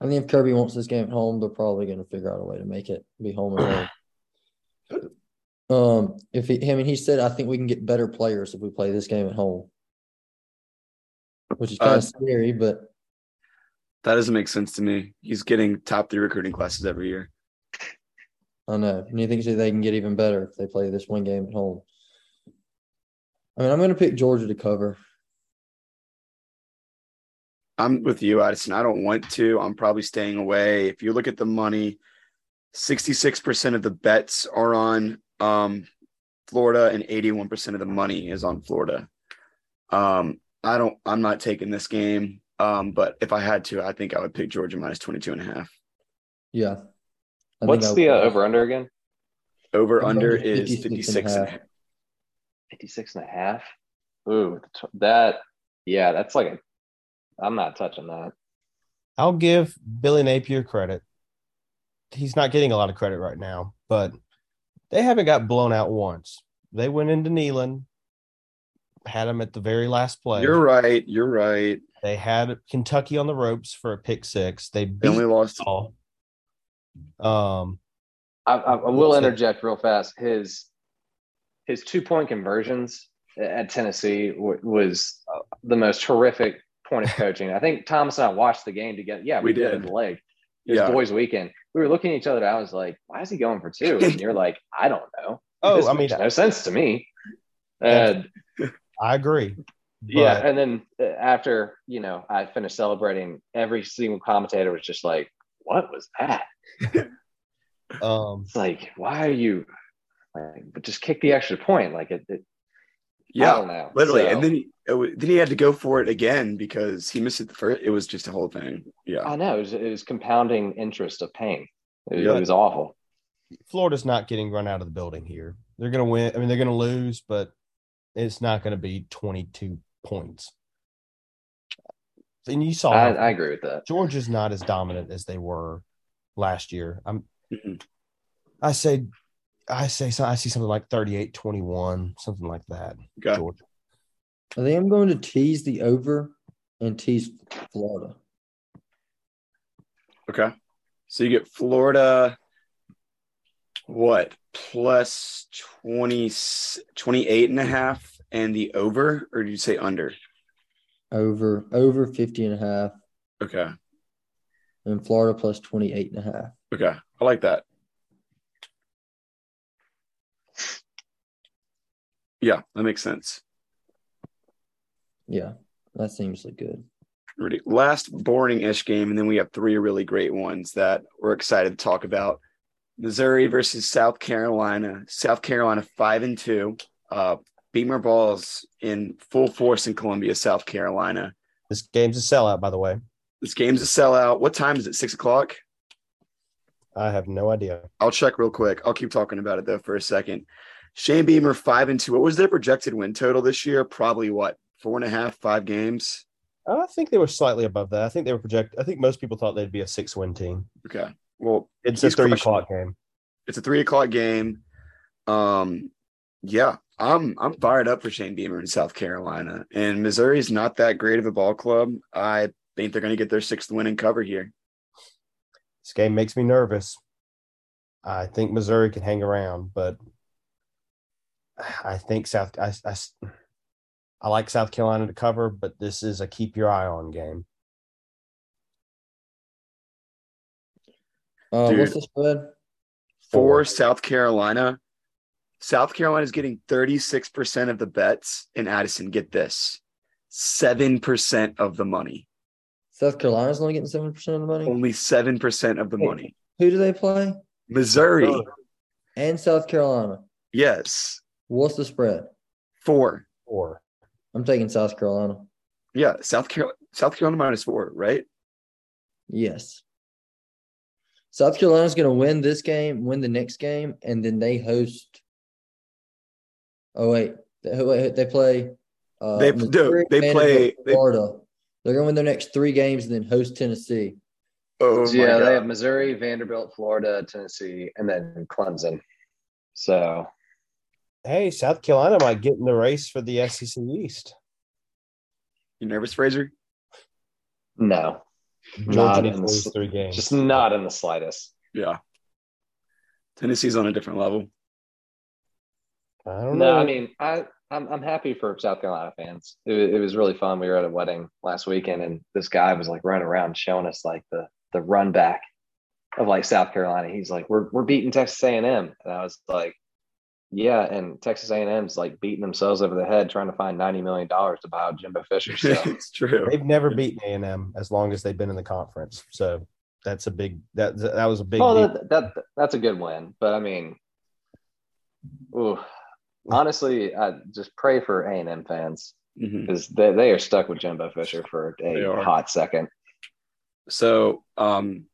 A: I think if Kirby wants this game at home, they're probably going to figure out a way to make it be home and home. Um, if he, I mean, he said, I think we can get better players if we play this game at home which is kind uh, of scary, but
B: that doesn't make sense to me. He's getting top three recruiting classes every year.
A: I know. And you think they can get even better if they play this one game at home? I mean, I'm going to pick Georgia to cover.
B: I'm with you, Addison. I don't want to. I'm probably staying away. If you look at the money, 66% of the bets are on um, Florida and 81% of the money is on Florida. Um, I don't, I'm not taking this game. Um, but if I had to, I think I would pick Georgia minus 22 and a half.
A: Yeah.
D: I What's the uh, over under again?
B: Over under is 56 and a half.
D: 56 and a half. Ooh, that, yeah, that's like a, I'm not touching that.
C: I'll give Billy Napier credit. He's not getting a lot of credit right now, but they haven't got blown out once. They went into Neyland, had him at the very last play.
B: You're right. You're right.
C: They had Kentucky on the ropes for a pick six. They
B: They
C: beat
B: only lost.
C: all. Um,
D: I, I, I will interject real fast. His his two point conversions at Tennessee w- was uh, the most horrific point of coaching. I think Thomas and I watched the game together. Yeah, we,
B: We
D: did
B: did.
D: the leg. It was
B: Yeah.
D: boys' weekend. We were looking at each other. I was like, "Why is he going for two? And you're like, "I don't know."
C: oh,
D: This
C: I mean,
D: makes no sense to me.
C: I agree.
D: yeah, and then uh, after you know I finished celebrating, every single commentator was just like, "What was that?"
C: um,
D: It's like, why are you? Like, but just kick the extra point. Like it. it
B: Yeah,
D: don't know.
B: literally.
D: So,
B: And then he, it then he had to go for it again because he missed it the first. It was just a whole thing. Yeah.
D: I know it was, it was compounding interest of pain. It,
B: Yeah.
D: it was awful.
C: Florida's not getting run out of the building here. They're going to win. I mean, they're going to lose, but it's not going to be 22 points. And you saw
D: I, I agree with that.
C: Georgia's not as dominant as they were last year. I'm. I say I say so I see something like 38-21, something like that.
B: Okay.
C: Georgia.
A: I think I'm going to tease the over and tease Florida.
B: Okay. So you get Florida, what, plus 20, 28 and a half and the over, or did you say under?
A: Over over 50 and a half
B: Okay.
A: and Florida plus 28 and a half.
B: Okay. I like that. Yeah, that makes sense.
A: Yeah, that seems like good.
B: Ready. Last boring ish game, and then we have three really great ones that we're excited to talk about. Missouri versus South Carolina. South Carolina five and two. Uh, Beamer balls in full force in Columbia, South Carolina.
C: This game's a sellout, by the way.
B: This game's a sellout. What time is it? Six o'clock.
C: I have no idea.
B: I'll check real quick. I'll keep talking about it though for a second. Shane Beamer five and two. What was their projected win total this year? Probably what four and a half, five games.
C: I think they were slightly above that. I think they were projected. I think most people thought they'd be a six win team.
B: Okay. Well,
C: It's a three
B: crushing
C: o'clock game.
B: it's a three o'clock game. Um, yeah, I'm I'm fired up for Shane Beamer in South Carolina, and Missouri's not that great of a ball club. I think they're going to get their sixth win and cover here.
C: This game makes me nervous. I think Missouri can hang around, but I think South. I, I, I like South Carolina to cover, but this is a keep your eye on game.
A: Uh,
B: Dude.
A: what's the spread?
B: For
C: Four.
B: South Carolina, South Carolina is getting 36% of the bets, and Addison, get this, seven percent of the money.
A: South Carolina's only getting seven percent of the money.
B: Only seven percent of the
A: Hey.
B: money.
A: Who do they play?
B: Missouri,
A: And South Carolina.
B: yes,
A: What's the spread?
B: four.
C: Four.
A: I'm taking South Carolina.
B: Yeah, South Carolina, South Carolina minus four, right?
A: Yes. South Carolina's going to win this game, win the next game, and then they host. Oh wait, they, wait, they play. Uh,
B: They-
A: Missouri,
B: they play-
A: Vanderbilt,
B: they-
A: Florida. They're going to win their next three games and then host Tennessee.
B: Oh
D: So,
B: my
D: yeah,
B: God.
D: they have Missouri, Vanderbilt, Florida, Tennessee, and then Clemson. So
C: Hey, South Carolina might get in the race for the SEC East.
B: You nervous, Fraser?
D: no,
C: Georgia
D: Not in the
C: lose three games.
D: just not in the slightest.
B: Yeah. Tennessee's on a different level.
C: I don't
D: No,
C: know.
D: I mean, I I'm I'm happy for South Carolina fans. It, it was really fun. We were at a wedding last weekend, and this guy was like running around showing us like the the run back of like South Carolina. He's like, "We're we're beating Texas A and M," and I was like, "Yeah." And Texas A and M's like beating themselves over the head trying to find ninety million dollars to buy out Jimbo Fisher. So
B: it's true.
C: they've never beaten A and M as long as they've been in the conference. So that's a big that that was a big.
D: oh, that, that that's a good win. But I mean, ooh, honestly, I just pray for A and M fans because they, they are stuck with Jimbo Fisher for a hot second.
B: So, um,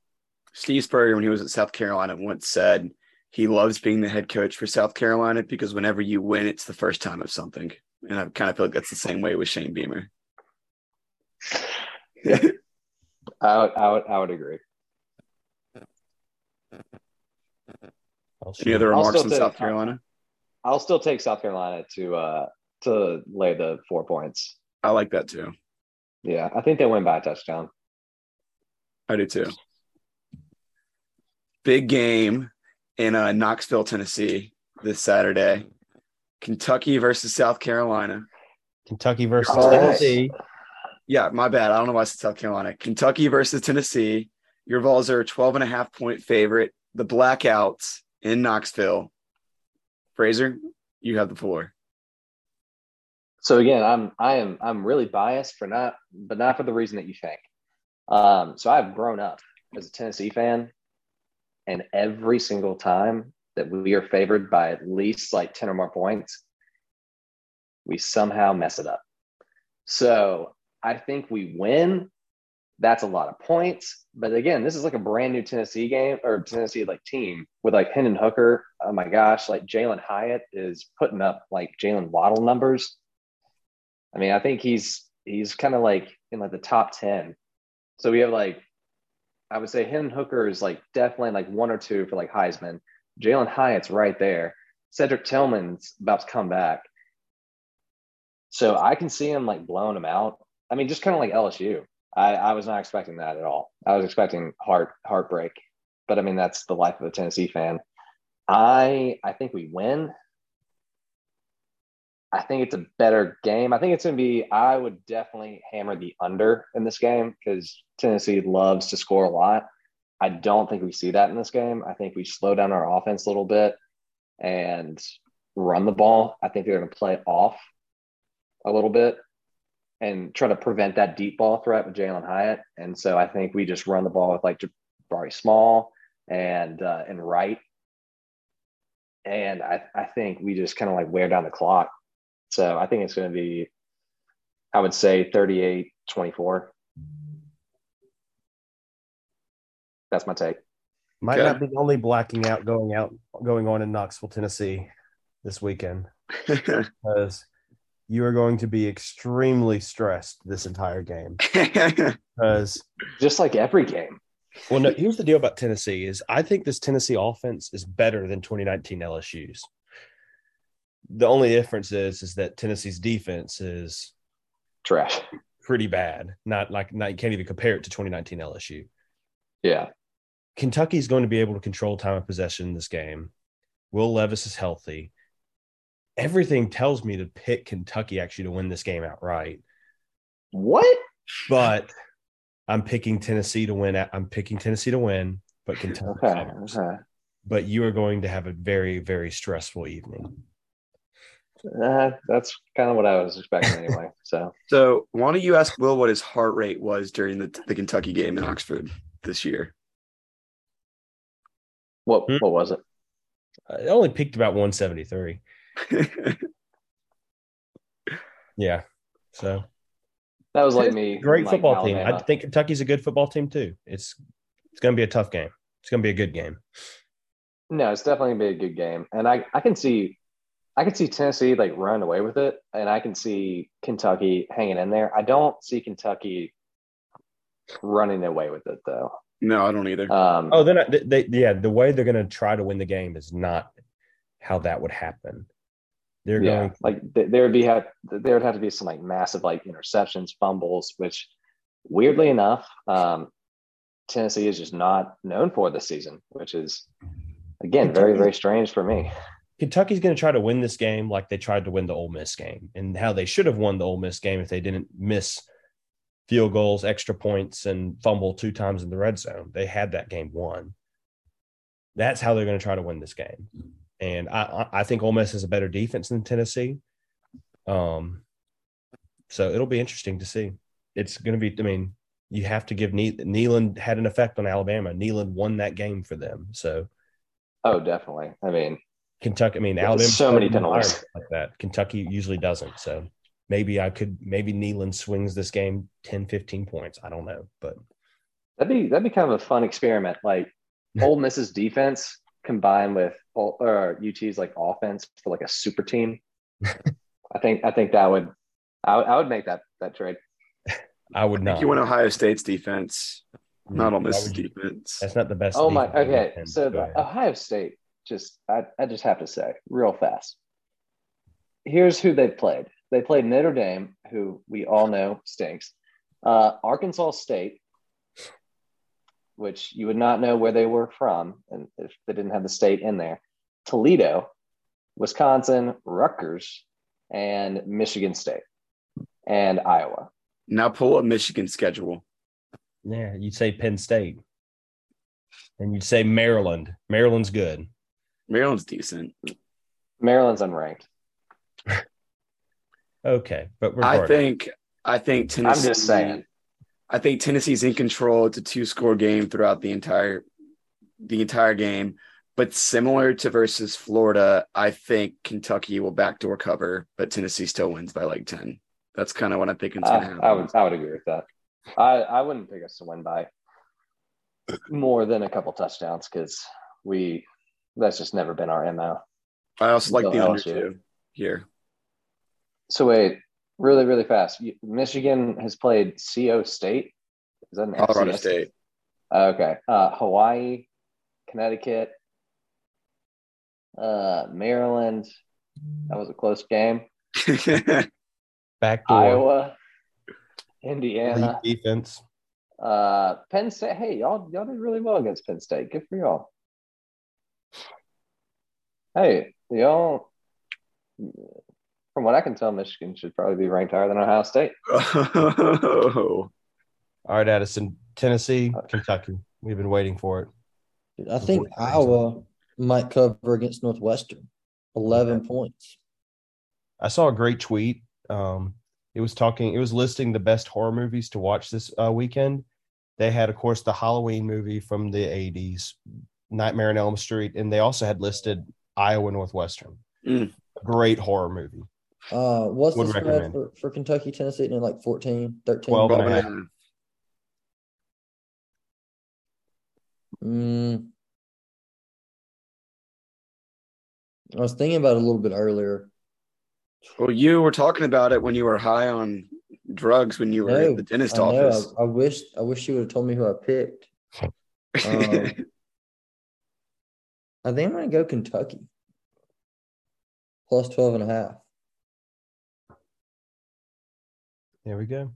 B: Steve Spurrier, when he was at South Carolina, once said he loves being the head coach for South Carolina because whenever you win, it's the first time of something. And I kind of feel like that's the same way with Shane Beamer.
D: I would, I would, I would agree.
C: I'll
B: Any other remarks
D: still
B: on
D: take-
B: South Carolina?
D: I'll still take South Carolina to uh, to lay the four points.
B: I like that too.
D: Yeah, I think they win by a touchdown.
B: I do too. Big game in uh, Knoxville, Tennessee this Saturday. Kentucky versus South Carolina.
C: Kentucky versus
D: Oh.
C: Tennessee.
B: Yeah, my bad. I don't know why I said South Carolina. Kentucky versus Tennessee. Your Vols are a 12 and a half point favorite. The Blackouts in Knoxville. Fraser, you have the floor.
D: So again, I'm I am I'm really biased for not, but not for the reason that you think. Um, so I've grown up as a Tennessee fan, and every single time that we are favored by at least like 10 or more points, we somehow mess it up. So I think we win. That's a lot of points. But again, this is like a brand new Tennessee game or Tennessee like team with like Hendon Hooker. Oh my gosh, like Jalin Hyatt is putting up like Jaylen Waddle numbers. I mean, I think he's he's kind of like in like the top 10. So we have like I would say Hendon Hooker is like definitely like one or two for like Heisman. Jalin Hyatt's right there. Cedric Tillman's about to come back. So I can see him like blowing him out. I mean, just kind of like LSU. I, I was not expecting that at all. I was expecting heart heartbreak. But I mean, that's the life of a Tennessee fan. I I think we win. I think it's a better game. I think it's going to be, I would definitely hammer the under in this game because Tennessee loves to score a lot. I don't think we see that in this game. I think we slow down our offense a little bit and run the ball. I think they're going to play off a little bit and try to prevent that deep ball threat with Jalin Hyatt. And so I think we just run the ball with like Jabari Small and uh, and Wright. And I, I think we just kind of like wear down the clock. So I think it's going to be, I would say 38 24. That's my take.
C: Might
B: Okay.
C: not be the only blacking out going out going on in Knoxville, Tennessee this weekend because you are going to be extremely stressed this entire game. Because
D: Just like every game.
C: well, no, here's the deal about Tennessee is I think this Tennessee offense is better than 2019 LSU's. The only difference is is that Tennessee's defense is
D: Trash.
C: pretty bad. Not like not you can't even compare it to 2019 LSU.
D: Yeah.
C: Kentucky's going to be able to control time of possession in this game. Will Levis is healthy. Everything tells me to pick Kentucky actually to win this game outright,
D: What?
C: but I'm picking Tennessee to win. I'm picking Tennessee to win, but Kentucky.
D: Okay.
C: covers.
D: okay.
C: But you are going to have a very, very stressful evening.
D: Uh, that's kind of what I was expecting anyway. So
B: so why don't you ask Will what his heart rate was during the, the Kentucky game in Oxford this year?
D: what
C: Hmm?
D: what was it?
C: Uh, It only peaked about 173. Yeah. So
D: That was like me.
C: great
D: like
C: football team. I think Kentucky's a good football team too. It's it's going to be a tough game. It's going to be a good game.
D: No, it's definitely gonna be a good game, and I I can see, I can see Tennessee like running away with it, and I can see Kentucky hanging in there. I don't see Kentucky running away with it though.
B: no, I don't either.
D: Um,
C: Oh, they're not. They, they yeah. The way they're going to try to win the game is not how that would happen. They're
D: yeah,
C: going.
D: like there would be have there would have to be some like massive like interceptions, fumbles, which weirdly enough, um, Tennessee is just not known for this season, which is again very very strange for me.
C: Kentucky's going to try to win this game like they tried to win the Ole Miss game, and how they should have won the Ole Miss game if they didn't miss field goals, extra points, and fumble two times in the red zone. They had that game won. That's how they're going to try to win this game, and I I think Ole Miss has a better defense than Tennessee. Um, so it'll be interesting to see. It's going to be. I mean, you have to give ne- had an effect on Alabama. Neyland won that game for them, so.
D: Oh, definitely. I mean,
C: Kentucky. I mean,
D: There's
C: Alabama
D: so many
C: plays in
D: penalties.
C: like that. Kentucky usually doesn't. So maybe I could. Maybe Neyland swings this game 10, 15 points. I don't know, but
D: That'd be that'd be kind of a fun experiment. Like Ole Miss's defense combined with or UT's like offense for like a super team. I think I think that would I, would- I would make that that trade.
C: I would
B: I
C: not.
B: think you want Ohio State's defense, not hmm. Ole
C: Why
B: Miss's defense.
C: That's not the best.
D: Oh my
C: defense in the
D: okay.
C: Big
D: So
C: Ten. Go
D: the
C: ahead.
D: Ohio State just I, I just have to say real fast. here's who they played. They played Notre Dame, who we all know stinks. Uh, Arkansas State, which you would not know where they were from, and if they didn't have the state in there. Toledo, Wisconsin, Rutgers, and Michigan State, and Iowa.
B: Now pull up Michigan schedule.
C: Yeah, you'd say Penn State. And you'd say Maryland. Maryland's good.
B: Maryland's decent.
D: Maryland's unranked.
C: Okay, but
B: I
C: regardless.
B: think I think Tennessee.
D: I'm just saying.
B: I think Tennessee's in control. It's a two score game throughout the entire the entire game. But similar to versus Florida, I think Kentucky will backdoor cover, but Tennessee still wins by like 10. That's kind of what I'm thinking.
D: I, Uh, I would I would agree with that. I, I wouldn't pick us to win by more than a couple touchdowns because we that's just never been our MO.
B: I also like the
D: Until
B: under two here.
D: So wait, really, really fast. Michigan has played CO State. Is that an
B: Colorado
D: FCS?
B: State.
D: Okay. Uh, Hawaii, Connecticut, uh, Maryland. That was a close game.
C: backdoor
D: Iowa,
C: elite
D: Indiana,
C: defense.
D: uh, Penn State. Hey, y'all, y'all did really well against Penn State. Good for y'all. Hey, y'all. From what I can tell, Michigan should probably be ranked higher than Ohio State.
B: oh,
C: All right, Addison, Tennessee, Kentucky. We've been waiting for it.
A: Dude, I think Iowa might cover against Northwestern. 11 points.
C: I saw a great tweet. Um, it was talking. It was listing the best horror movies to watch this uh, weekend. They had, of course, the Halloween movie from the '80s, Nightmare on Elm Street, and they also had listed Iowa Northwestern.
B: Mm.
C: A great horror movie.
A: Uh, what's
C: Would
A: the spread for, for Kentucky, Tennessee? And like 14, 13?
C: 12 and a
B: 12 and a
C: half.
B: half.
A: Mm. I was thinking about it a little bit earlier.
B: Well, you were talking about it when you were high on drugs when you were
A: No,
B: at the dentist
A: I
B: office.
A: I, I wish I wish you would have told me who I picked. Um, I think I'm going to go Kentucky. Plus 12 and a half.
C: There we go.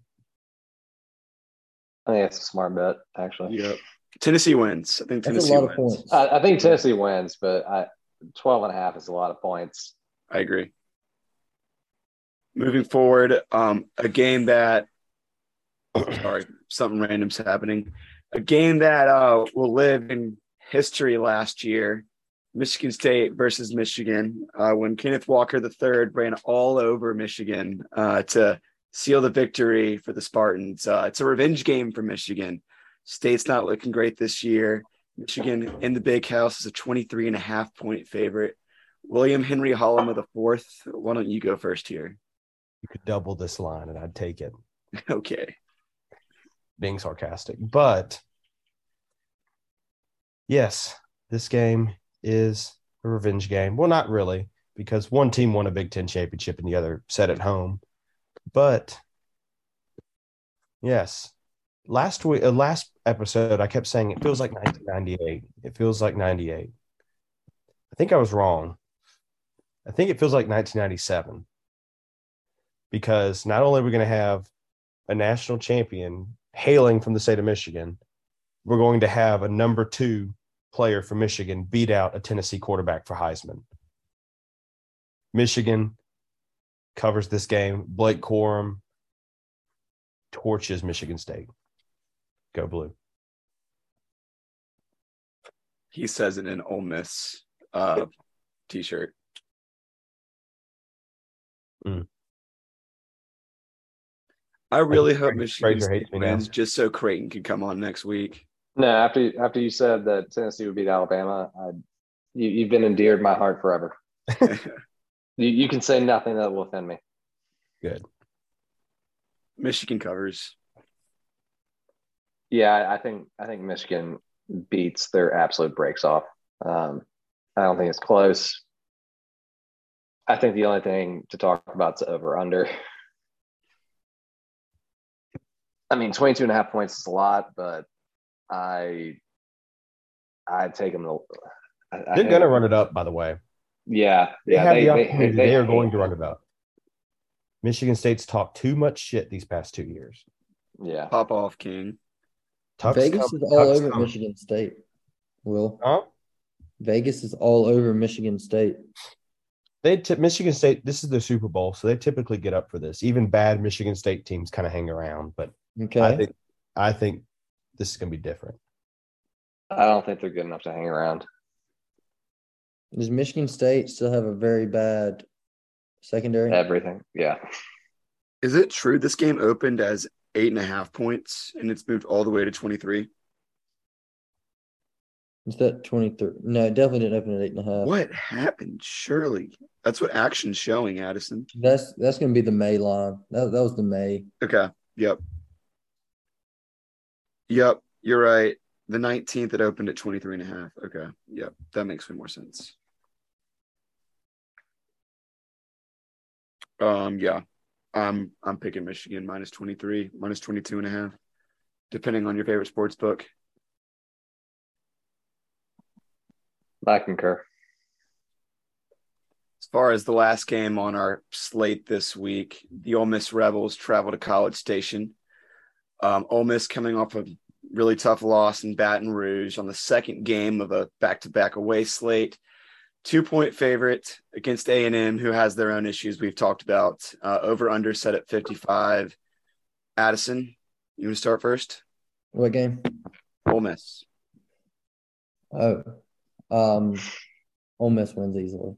D: I think that's a smart bet, actually.
B: yep. Tennessee wins. I think
A: That's
B: Tennessee
A: a lot of
B: wins.
A: points.
D: I, I think Tennessee wins, but I, 12 and a half is a lot of points.
B: I agree. Moving forward, um, a game that sorry, something random's happening. A game that uh will live in history last year. Michigan State versus Michigan, uh, when Kenneth Walker III ran all over Michigan uh, to seal the victory for the Spartans. Uh, it's a revenge game for Michigan. State's not looking great this year. Michigan in the big house is a 23 and a half point favorite. William Henry Hollema the fourth. Why don't you go first here?
C: You could double this line, and I'd take it.
B: Okay.
C: Being sarcastic, but yes, this game is a revenge game. Well, not really, because one team won a Big Ten championship and the other set at home. But yes, last week, uh, last episode, I kept saying it feels like 1998. It feels like 98. I think I was wrong. I think it feels like 1997 because not only are we going to have a national champion hailing from the state of Michigan, we're going to have a number two player from Michigan beat out a Tennessee quarterback for Heisman. Michigan covers this game. Blake Corum torches Michigan State. Go blue.
B: He says it in Ole Miss uh, t-shirt.
C: Mm.
B: I really hope Michigan State
C: hates me now.
B: wins just so Creighton can come on next week.
D: No, after after you said that Tennessee would beat Alabama, I, you, you've been endeared my heart forever. You, you can say nothing that will offend me.
C: Good.
B: Michigan covers.
D: Yeah, I, I think I think Michigan beats their absolute breaks off. Um, I don't think it's close. I think the only thing to talk about is over under. I mean, 22 and a half points is a lot, but I I'd take them to I, I
C: They're going to run it up, by the way.
D: Yeah,
C: They
D: yeah,
C: have
D: they,
C: the
D: they,
C: opportunity.
D: they
C: They, are going to run it up. Michigan State's talked too much shit these past two years.
D: Yeah,
B: Pop off, King.
C: Tuck's
A: Vegas
C: com-
A: is all
C: Tuck's
A: over
C: coming.
A: Michigan State. Will
C: Huh?
A: Vegas is all over Michigan State.
C: They t- Michigan State. This is their Super Bowl, so they typically get up for this. Even bad Michigan State teams kind of hang around, but
A: Okay.
C: I think I think this is going to be different.
D: I don't think they're good enough to hang around.
A: Does Michigan State still have a very bad secondary?
D: Everything. Yeah.
B: Is it true this game opened as eight and a half points and it's moved all the way to 23?
A: Is that 23? No, it definitely didn't open at eight and a half.
B: What happened? Surely. That's what action's showing, Addison.
A: That's that's gonna be the May line. That that was the May.
B: Okay. Yep. Yep. You're right. The 19th it opened at 23 and a half. Okay. Yep. That makes way more sense. Um, yeah. I'm I'm picking Michigan minus 23, minus 22 and a half, depending on your favorite sports book.
D: I concur.
B: As far as the last game on our slate this week, the Ole Miss Rebels travel to College Station. Um, Ole Miss coming off a really tough loss in Baton Rouge on the second game of a back-to-back away slate. Two-point favorite against A&M, who has their own issues we've talked about. Uh, over/under set at 55. Addison, you want to start first?
A: What game?
B: Ole Miss.
A: Oh, um, Ole Miss wins easily.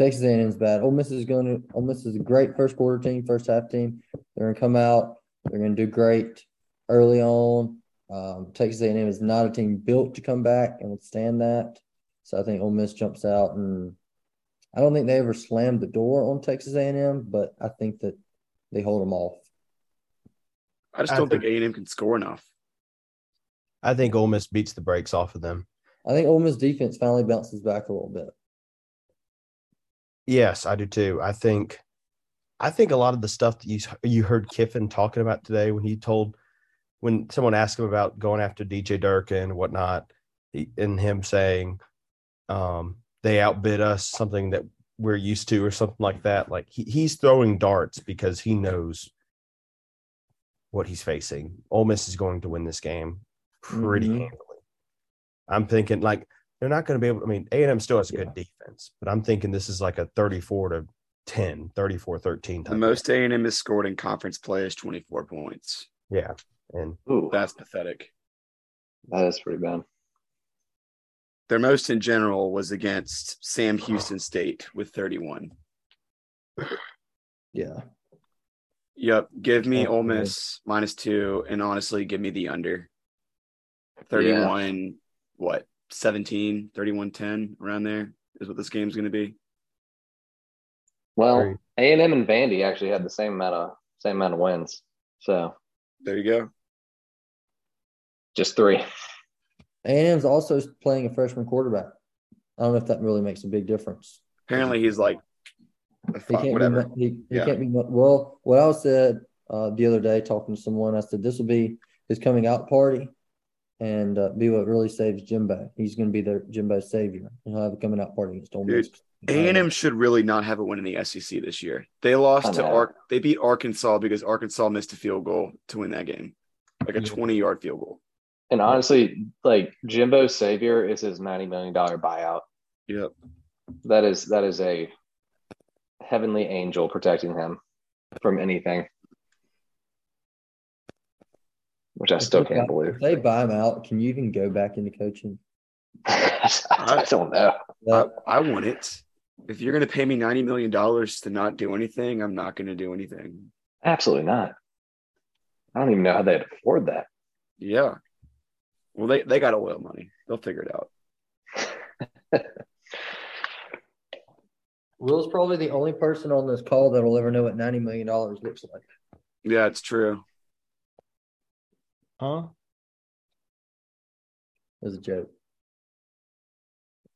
A: Texas A&M's bad. Ole Miss is going to. Ole Miss is a great first quarter team, first half team. They're going to come out. They're going to do great early on. Um, Texas A&M is not a team built to come back and withstand that. So I think Ole Miss jumps out, and I don't think they ever slammed the door on Texas A&M, but I think that they hold them off.
B: I just don't think
C: think-
B: A&M can score enough.
C: I think Ole Miss beats the brakes off of them.
A: I think Ole Miss defense finally bounces back a little bit.
C: Yes, I do too. I think, I think a lot of the stuff that you you heard Kiffin talking about today when he told when someone asked him about going after DJ Durkin and whatnot, he, and him saying, um, they outbid us, something that we're used to, or something like that. Like he, he's throwing darts because he knows what he's facing. Ole Miss is going to win this game pretty
A: Mhm.
C: handily. I'm thinking like they're not going to be able. To I mean, A and M still has a good defense, but I'm thinking this is like a 34 to 10, 34 13
B: The
C: type.
B: most A&M has scored in conference play is 24 points.
C: yeah, and
D: Ooh,
B: That's pathetic.
D: that is pretty bad.
B: Their most in general was against Sam Houston State with 31.
A: Yeah.
B: Yep. Give me Ole Miss minus two, and honestly, give me the under. 31, what, 17, 31 10, around there is what this game's going to be.
D: Well, A and M and Vandy actually had the same amount of same amount of wins. So
B: There you go.
D: just three.
A: A&M's also playing a freshman quarterback. I don't know if that really makes a big difference.
B: Apparently, he's like, a
A: He can't
B: whatever.
A: be. He, he
B: Yeah.
A: can't be. Well, what I said uh, the other day talking to someone, I said this will be his coming out party, and uh, be what really saves Jimbo. He's going to be their Jimbo's savior, and he'll have a coming out party against Ole Miss.
B: A&M should really not have a win in the SEC this year. They lost to. Ark. They beat Arkansas because Arkansas missed a field goal to win that game, like a 20 yard field goal.
D: And honestly, like Jimbo's savior is his ninety million dollar buyout.
B: Yep.
D: That is that is a heavenly angel protecting him from anything. Which I still can't believe.
A: If they buy him out, can you even go back into coaching?
D: I don't know.
B: I, I want it. If you're going to pay me $90 million to not do anything, I'm not going to do anything.
D: Absolutely not. I don't even know how they'd afford that.
B: Yeah. Well, they, they got oil money. They'll figure it out.
A: Will's probably the only person on this call that'll ever know what ninety million dollars looks like.
B: Yeah, it's true.
C: Huh?
A: It was a joke.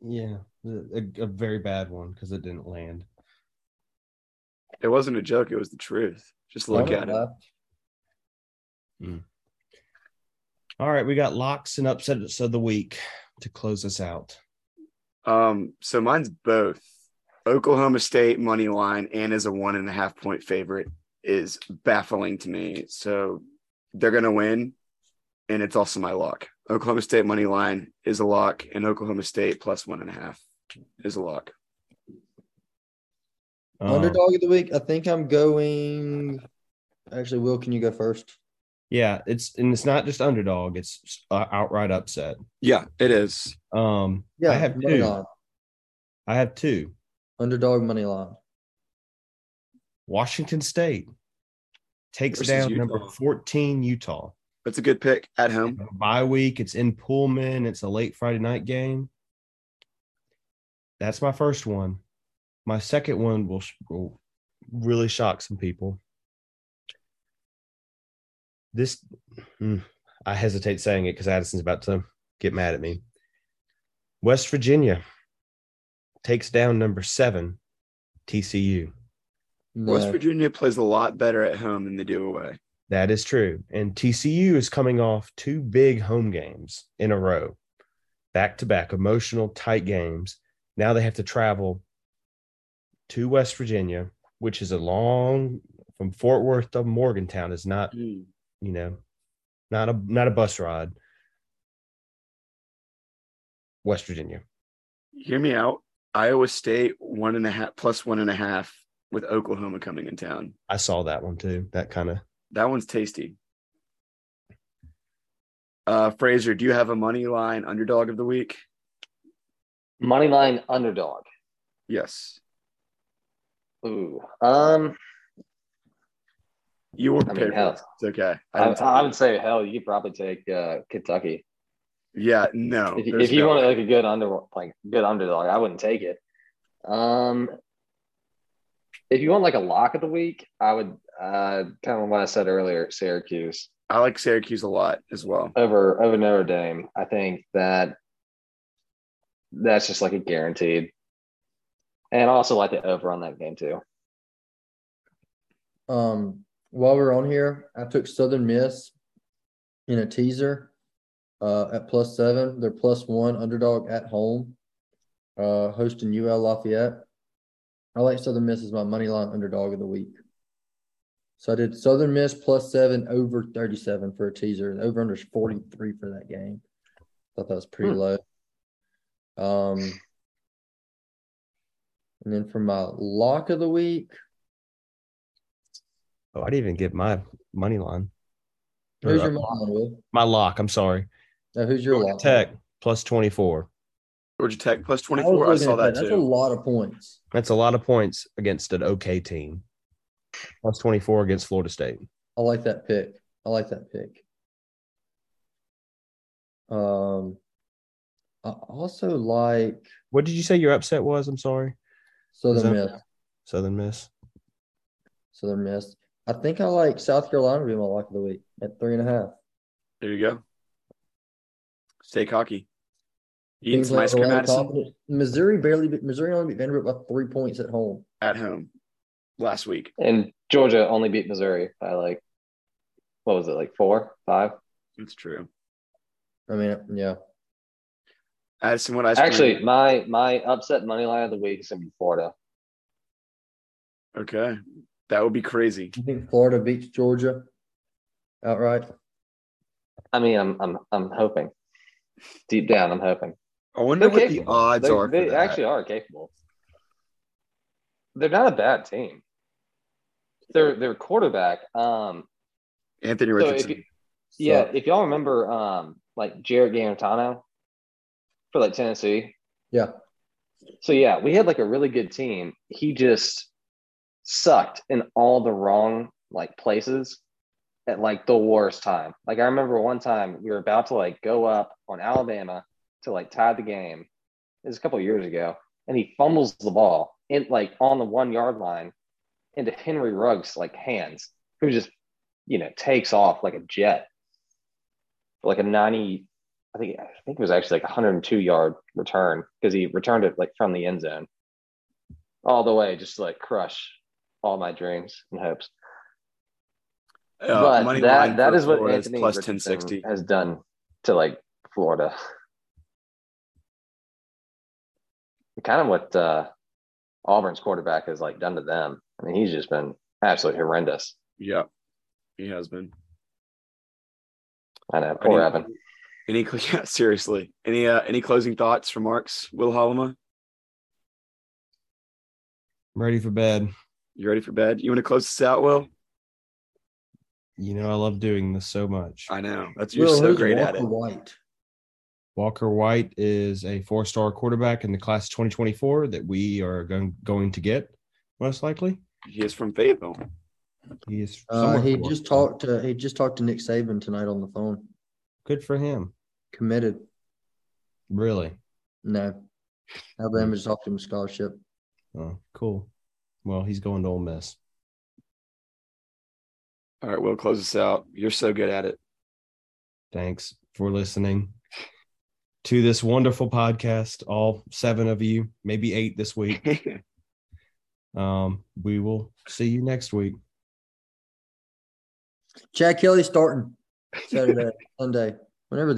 C: Yeah, a, a very bad one because it didn't land.
B: It wasn't a joke. It was the truth. Just look
A: Don't
B: at it.
A: laugh.
C: All right, we got locks and upsets of the week. to close us out?
B: Um, so mine's both. Oklahoma State money line and as a one and a half point favorite is baffling to me. So they're gonna win, and it's also my lock. Oklahoma State money line is a lock, and Oklahoma State plus one and a half is a lock.
C: Um,
A: Underdog of the week. I think I'm going. Actually, Will, can you go first?
C: Yeah, it's and it's not just underdog; it's uh, outright upset.
B: Yeah, it is.
C: Um,
A: Yeah,
C: I have two.
A: line.
C: I have two.
A: Underdog money line.
C: Washington State takes
B: Versus
C: down number 14 Utah.
B: That's a good pick at home.
C: Bye week. It's in Pullman. It's a late Friday night game. That's my first one. My second one will, will really shock some people. This, hmm, I hesitate saying it because Addison's about to get mad at me. West Virginia takes down number seven, TCU.
B: West Virginia plays a lot better at home than they do away.
C: That is true. And TCU is coming off two big home games in a row, back to back, emotional, tight games. Now they have to travel to West Virginia, which is a long from Fort Worth to Morgantown is not, mm. you know, not a not a bus ride. West Virginia.
B: Hear me out. Iowa State one and a half plus one and a half with Oklahoma coming in town.
C: I saw that one too. That kind of
B: That one's tasty. Uh, Fraser, do you have a money line underdog of the week?
D: Money line underdog.
B: Yes.
D: Ooh. Um,
B: You were
D: I mean, hell.
B: It's okay. I
D: I, I would say hell, you could probably take uh, Kentucky.
B: Yeah, no.
D: if, if you
B: no
D: want like a good under like good underdog, I wouldn't take it. Um, if you want like a lock of the week, I would uh kind of what I said earlier, Syracuse
B: I like Syracuse a lot as well.
D: over over Notre Dame. I think that that's just like a guaranteed, and I also like the over on that game too.
A: Um, while we're on here, I took Southern Miss in a teaser uh, at plus seven. They're plus one underdog at home, uh, hosting UL Lafayette. I like Southern Miss as my money line underdog of the week. So I did Southern Miss plus seven over 37 for a teaser. The over under is 43 for that game. Thought that was pretty
D: Hmm.
A: low. Um, and then for my lock of the week,
C: oh, I didn't even get my money line. Or,
A: who's
C: uh,
A: your money line, Will?
C: my lock? I'm sorry.
A: Uh, who's your
C: Georgia
A: lock?
C: Tech plus 24.
B: Georgia Tech plus
A: I
B: 24. I, saw
A: at
B: that
A: That's a lot of points.
C: That's a lot of points against an okay team. Plus 24 against Florida State.
A: I like that pick. I like that pick. Um, I also like
C: What did you say your upset was? I'm sorry.
A: Southern
C: that-
A: Miss.
C: Southern Miss.
A: Southern Miss. I think I like South Carolina to be my lock of the week at three and a half.
B: There you go. Stay cocky. Eating
A: Teams
B: some ice cream, Madison.
A: Missouri barely beat Missouri only beat Vanderbilt by three points at home.
B: at home last week.
D: And Georgia only beat Missouri by like what was it like four, five?
B: That's true.
A: I mean, yeah.
B: Addison, what ice cream?
D: Actually, my my upset money line of the week is gonna be Florida.
B: okay. That would be crazy.
A: You think Florida beats Georgia outright?
D: I mean, I'm I'm I'm hoping. Deep down, I'm hoping.
B: I wonder
D: They're
B: what the odds
D: They're-
B: are for
D: They
B: that.
D: actually are capable. They're not a bad team. Their their quarterback, um,
B: Anthony
D: so if
B: Richardson.
D: you, yeah,
A: So,
D: if y'all remember, um, like Jarrett Guarantano for like Tennessee.
A: yeah.
D: So yeah, we had like a really good team. He just sucked in all the wrong like places at like the worst time. Like I remember one time we were about to like go up on Alabama to like tie the game. It was a couple of years ago, and he fumbles the ball in like on the one yard line into Henry Ruggs like hands, who just you know takes off like a jet, like a ninety. I think I think it was actually like a 102 yard return because he returned it like from the end zone all the way, just to like crush all my dreams and hopes.
B: Uh,
D: but
B: money
D: that that is what Anthony
B: plus
D: Richardson
B: 1060.
D: has done to like Florida. Kind of what uh, Auburn's quarterback has like done to them. I mean, he's just been absolutely horrendous.
B: Yeah, he has been.
D: I know, poor
B: Any-
D: Evan.
B: Any yeah, seriously? Any uh, any closing thoughts from Marks Will Hollema?
C: I'm ready for bed.
B: You ready for bed? You want to close this out, Will?
C: You know, I love doing this so much.
B: I know that's you're
A: Will,
B: so great at
A: Walker
B: it.
A: White?
C: Walker White is a four star quarterback in the class 2024 that we are going, going to get, most likely.
B: He is from Fayetteville.
C: He is.
A: Uh, he just
C: Arkansas.
A: talked to he just talked to Nick Saban tonight on the phone.
C: Good for him.
A: Committed.
C: Really.
A: No. Alabama just offered him a scholarship.
C: Oh, cool. Well, he's going to Ole Miss.
B: All right, we'll close this out. You're so good at it.
C: Thanks for listening to this wonderful podcast. All seven of you, maybe eight this week. Um, we will see you next week.
A: Chad Kelly starting Saturday, Sunday, whenever the